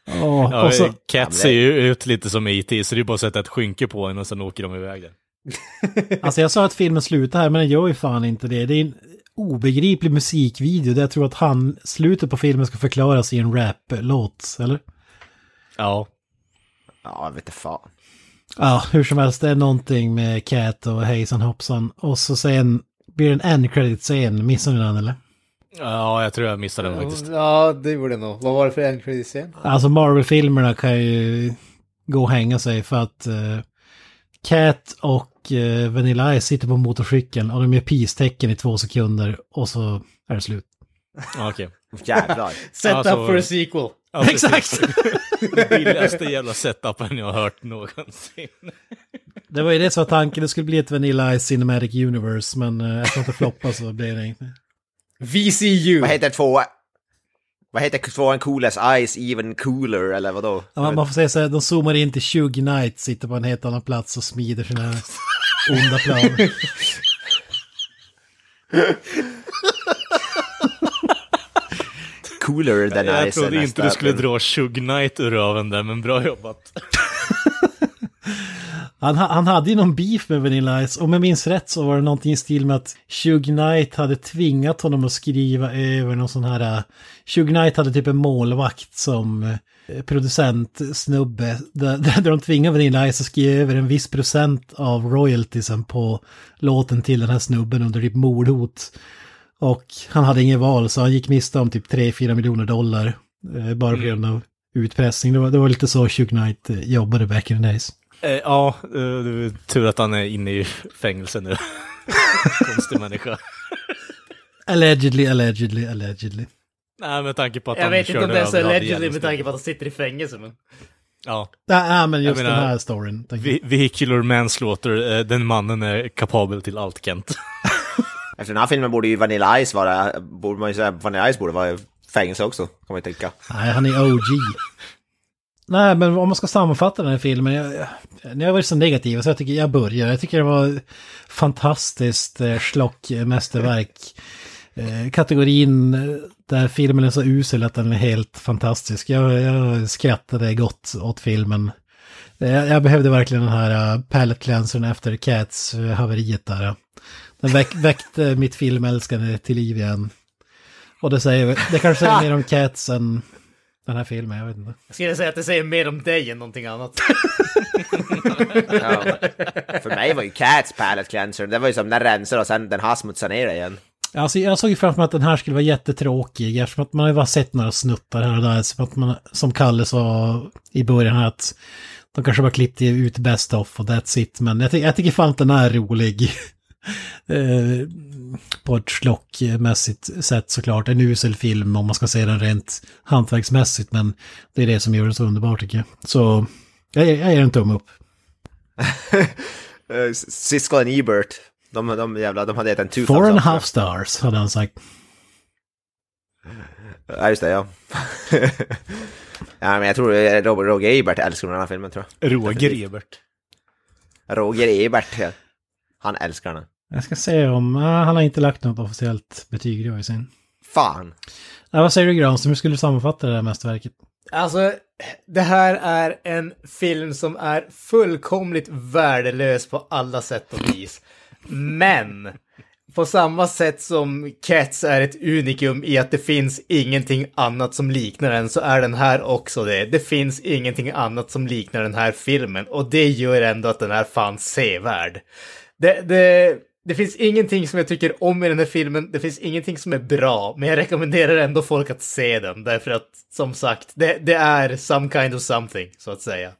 Ja, Ja, och så, Cat Ja, men det- ser ju ut lite som E.T. så det är bara att sätta ett skynke på henne och sen åker de iväg där. [LAUGHS] alltså jag sa att filmen slutar här, men den gör ju fan inte det. Det är en obegriplig musikvideo där jag tror att han, slutet på filmen ska förklaras i en rap-låt, eller? Ja. Ja, jag vet inte fan. Ja, hur som helst, det är någonting med Cat och hejsan hoppsan. Och så sen blir det en end credit-scen, missar ni den eller? Ja, jag tror jag missade den faktiskt. Ja, det gjorde det nog. Vad var det för en credit scen? Alltså Marvel-filmerna kan ju gå och hänga sig för att uh, Cat och uh, Vanilla Ice sitter på motorcykeln och de gör peace-tecken i två sekunder och så är det slut. Ja, okej. [LAUGHS] Jävlar. Set Alltså- up for a sequel. Ja. Exakt! [LAUGHS] Billigaste jävla setupen jag har hört någonsin. Det var ju det som var tanken, det skulle bli ett Vanilla Ice Cinematic Universe, men uh, eftersom det floppade så blev det inte. VCU. Vad heter två? Vad heter tvåan Coolest Ice Even Cooler eller vadå? Ja, man, man får säga så här, de zoomar in till 20 Knight, sitter på en helt annan plats och smider sina onda planer. Cooler than Jag Ice. trodde är inte nästa. du skulle dra Shug Knight ur röven där, men bra jobbat. Han, ha- han hade ju någon beef med Vanilla Ice. Om jag minns rätt så var det någonting i stil med att Shug Knight hade tvingat honom att skriva över någon sån här... uh, Shug Knight hade typ en målvakt som uh, producentsnubbe. Där, [LAUGHS] där de tvingade Vanilla Ice att skriva över en viss procent av royaltiesen på låten till den här snubben under typ mordhot. Och han hade ingen val så han gick miste om typ 3-4 miljoner dollar. eh, bara på grund av utpressning. Det var, det var lite så Shug Knight eh, jobbade back in the days. Eh, ja, eh, det är tur att han är inne i fängelse nu. [LAUGHS] Konstig människa. Allegedly, allegedly, allegedly. Nej, med tanke på att Jag han vet inte om det är så allegedly med tanke på att han sitter i fängelse. Men... Ja. Nej, men just Jag menar, den här storyn. jag. Ve- Vehicular manslaughter, eh, den mannen är kapabel till allt Kent. Efter [LAUGHS] den här filmen borde ju Vanilla Ice vara, borde man ju säga, Vanilla Ice borde vara i fängelse också, kan man ju tänka. Nej, han är OG. Nej, men om man ska sammanfatta den här filmen. Jag, jag, har varit så negativa så jag tycker jag börjar. Jag tycker det var fantastiskt eh, schlockmästerverk. Eh, kategorin eh, där filmen är så usel att den är helt fantastisk. Jag, jag skrattade gott åt filmen. Eh, Jag, jag behövde verkligen den här uh, palette cleansern efter Cats uh, haveriet där. Den väck, [LAUGHS] väckte mitt filmälskande till liv igen. Och det säger, det kanske säger [LAUGHS] mer om Cats än Den här filmen, jag vet inte. Jag skulle säga att det säger mer om dig än någonting annat. [LAUGHS] Ja. För mig var ju Cats palette cleanser, det var ju som den rensar och sen den har smutsat ner det igen. Alltså, jag såg ju framför mig att den här skulle vara jättetråkig eftersom att man har ju bara sett några snuttar här och där. Som, att man, som Kalle sa i början här att de kanske bara klippte ut best of och that's it. Men jag, ty jag tycker fan att den är rolig. Eh, på ett slockmässigt sätt såklart. En usel film om man ska se den rent hantverksmässigt. Men det är det som gör den så underbar tycker jag. Så jag, jag ger en tumme upp. Siskel och Ebert, de, de jävla, de hade gett en two Four and a half stars hade han sagt. Ja, just det, ja. [LAUGHS] ja, men jag tror eh, Roger, Roger Ebert älskar den här filmen, tror jag. Roger Ebert. Roger Ebert, ja. Han älskar den. Jag ska se om, ah, han har inte lagt något officiellt betyg då i sin. Fan. Ja, vad säger du Granström, hur skulle du sammanfatta det här mästerverket? Alltså, det här är en film som är fullkomligt värdelös på alla sätt och vis. Men, på samma sätt som Cats är ett unikum i att det finns ingenting annat som liknar den, så är den här också det. Det finns ingenting annat som liknar den här filmen, och det gör ändå att den är fan sevärd. Det, det, det finns ingenting som jag tycker om i den här filmen, det finns ingenting som är bra, men jag rekommenderar ändå folk att se den, därför att som sagt, det, det är some kind of something, så att säga.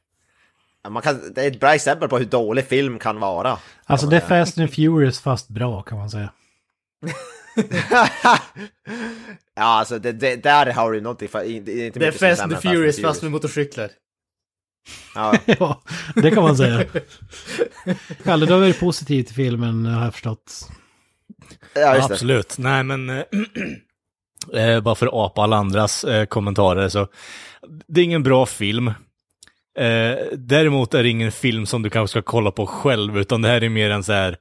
Man kan, det är ett bra exempel på hur dålig film kan vara. Alltså det är Fast and Furious fast bra kan man säga. [LAUGHS] ja, alltså det, det, där har du någonting för... Inte, inte Det är Fast and Furious fast med motorcyklar. Ja, [LAUGHS] ja, det kan man säga. Kalle, du har varit positiv till filmen har jag förstått. ja just det. Absolut. Nej, men eh, [CLEARS THROAT] eh, bara för att apa alla andras eh, kommentarer så det är ingen bra film. Eh, däremot är det ingen film som du kanske ska kolla på själv, utan det här är mer en så här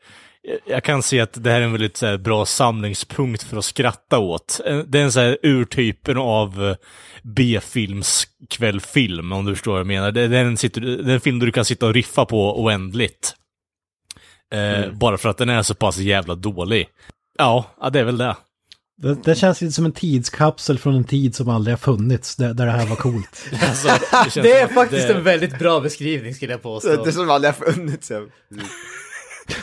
jag kan se att det här är en väldigt så här, bra samlingspunkt för att skratta åt. Eh, Det är en så här urtypen av eh, B-filmskvällfilm, om du förstår vad jag menar. Det det är en, sitter, det är en film där du kan sitta och riffa på oändligt. Eh, Bara för att den är så pass jävla dålig. Ja, ja det är väl det. Det, det känns lite som en tidskapsel från en tid som aldrig har funnits, där, där det här var coolt. [LAUGHS] Alltså, [LAUGHS] känns Det är faktiskt det, en väldigt bra beskrivning skulle jag påstå. Det som aldrig har funnits. [LAUGHS]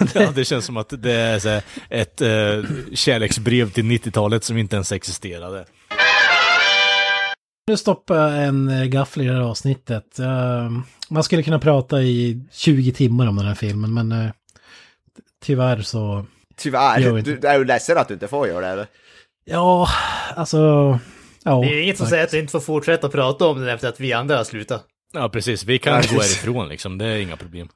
[LAUGHS] Ja. det känns som att det är så här, ett eh, kärleksbrev till 90-talet som inte ens existerade. Nu stoppar en eh, gaffel i det här avsnittet. Eh, man skulle kunna prata i 20 timmar om den här filmen, men eh, tyvärr så... Tyvärr, du, är du ledsen att du inte får göra det eller? Ja, alltså... Ja, Det är inget som säger att du inte får fortsätta prata om den efter att vi andra har slutat. Ja, precis. Vi kan gå härifrån liksom. Det är inga problem.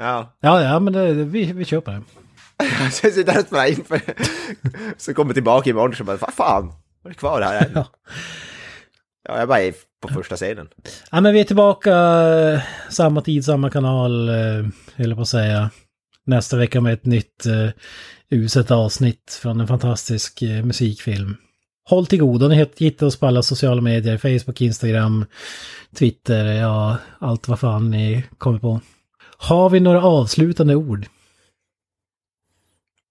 Ja. Ja, ja, men det, vi, vi köper det. [LAUGHS] Så jag sitter här och spelar in för... Så kommer tillbaka imorgon så bara, vad fan, var är kvar här än? Ja. Ja, jag bara är på första scenen. Ja, men vi är tillbaka eh, samma tid, samma kanal, eh, höll på att säga. Nästa vecka med ett nytt eh, uset avsnitt från en fantastisk eh, musikfilm. Håll till godo, ni hittar oss på alla sociala medier, Facebook, Instagram, Twitter, ja, allt vad fan ni kommer på. Har vi några avslutande ord?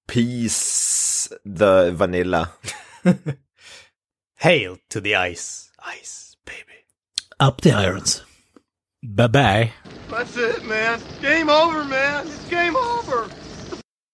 Peace the vanilla. [LAUGHS] Hail to the ice. Ice, baby. Up the irons. Bye bye. That's it, man. Game over, man. It's game over.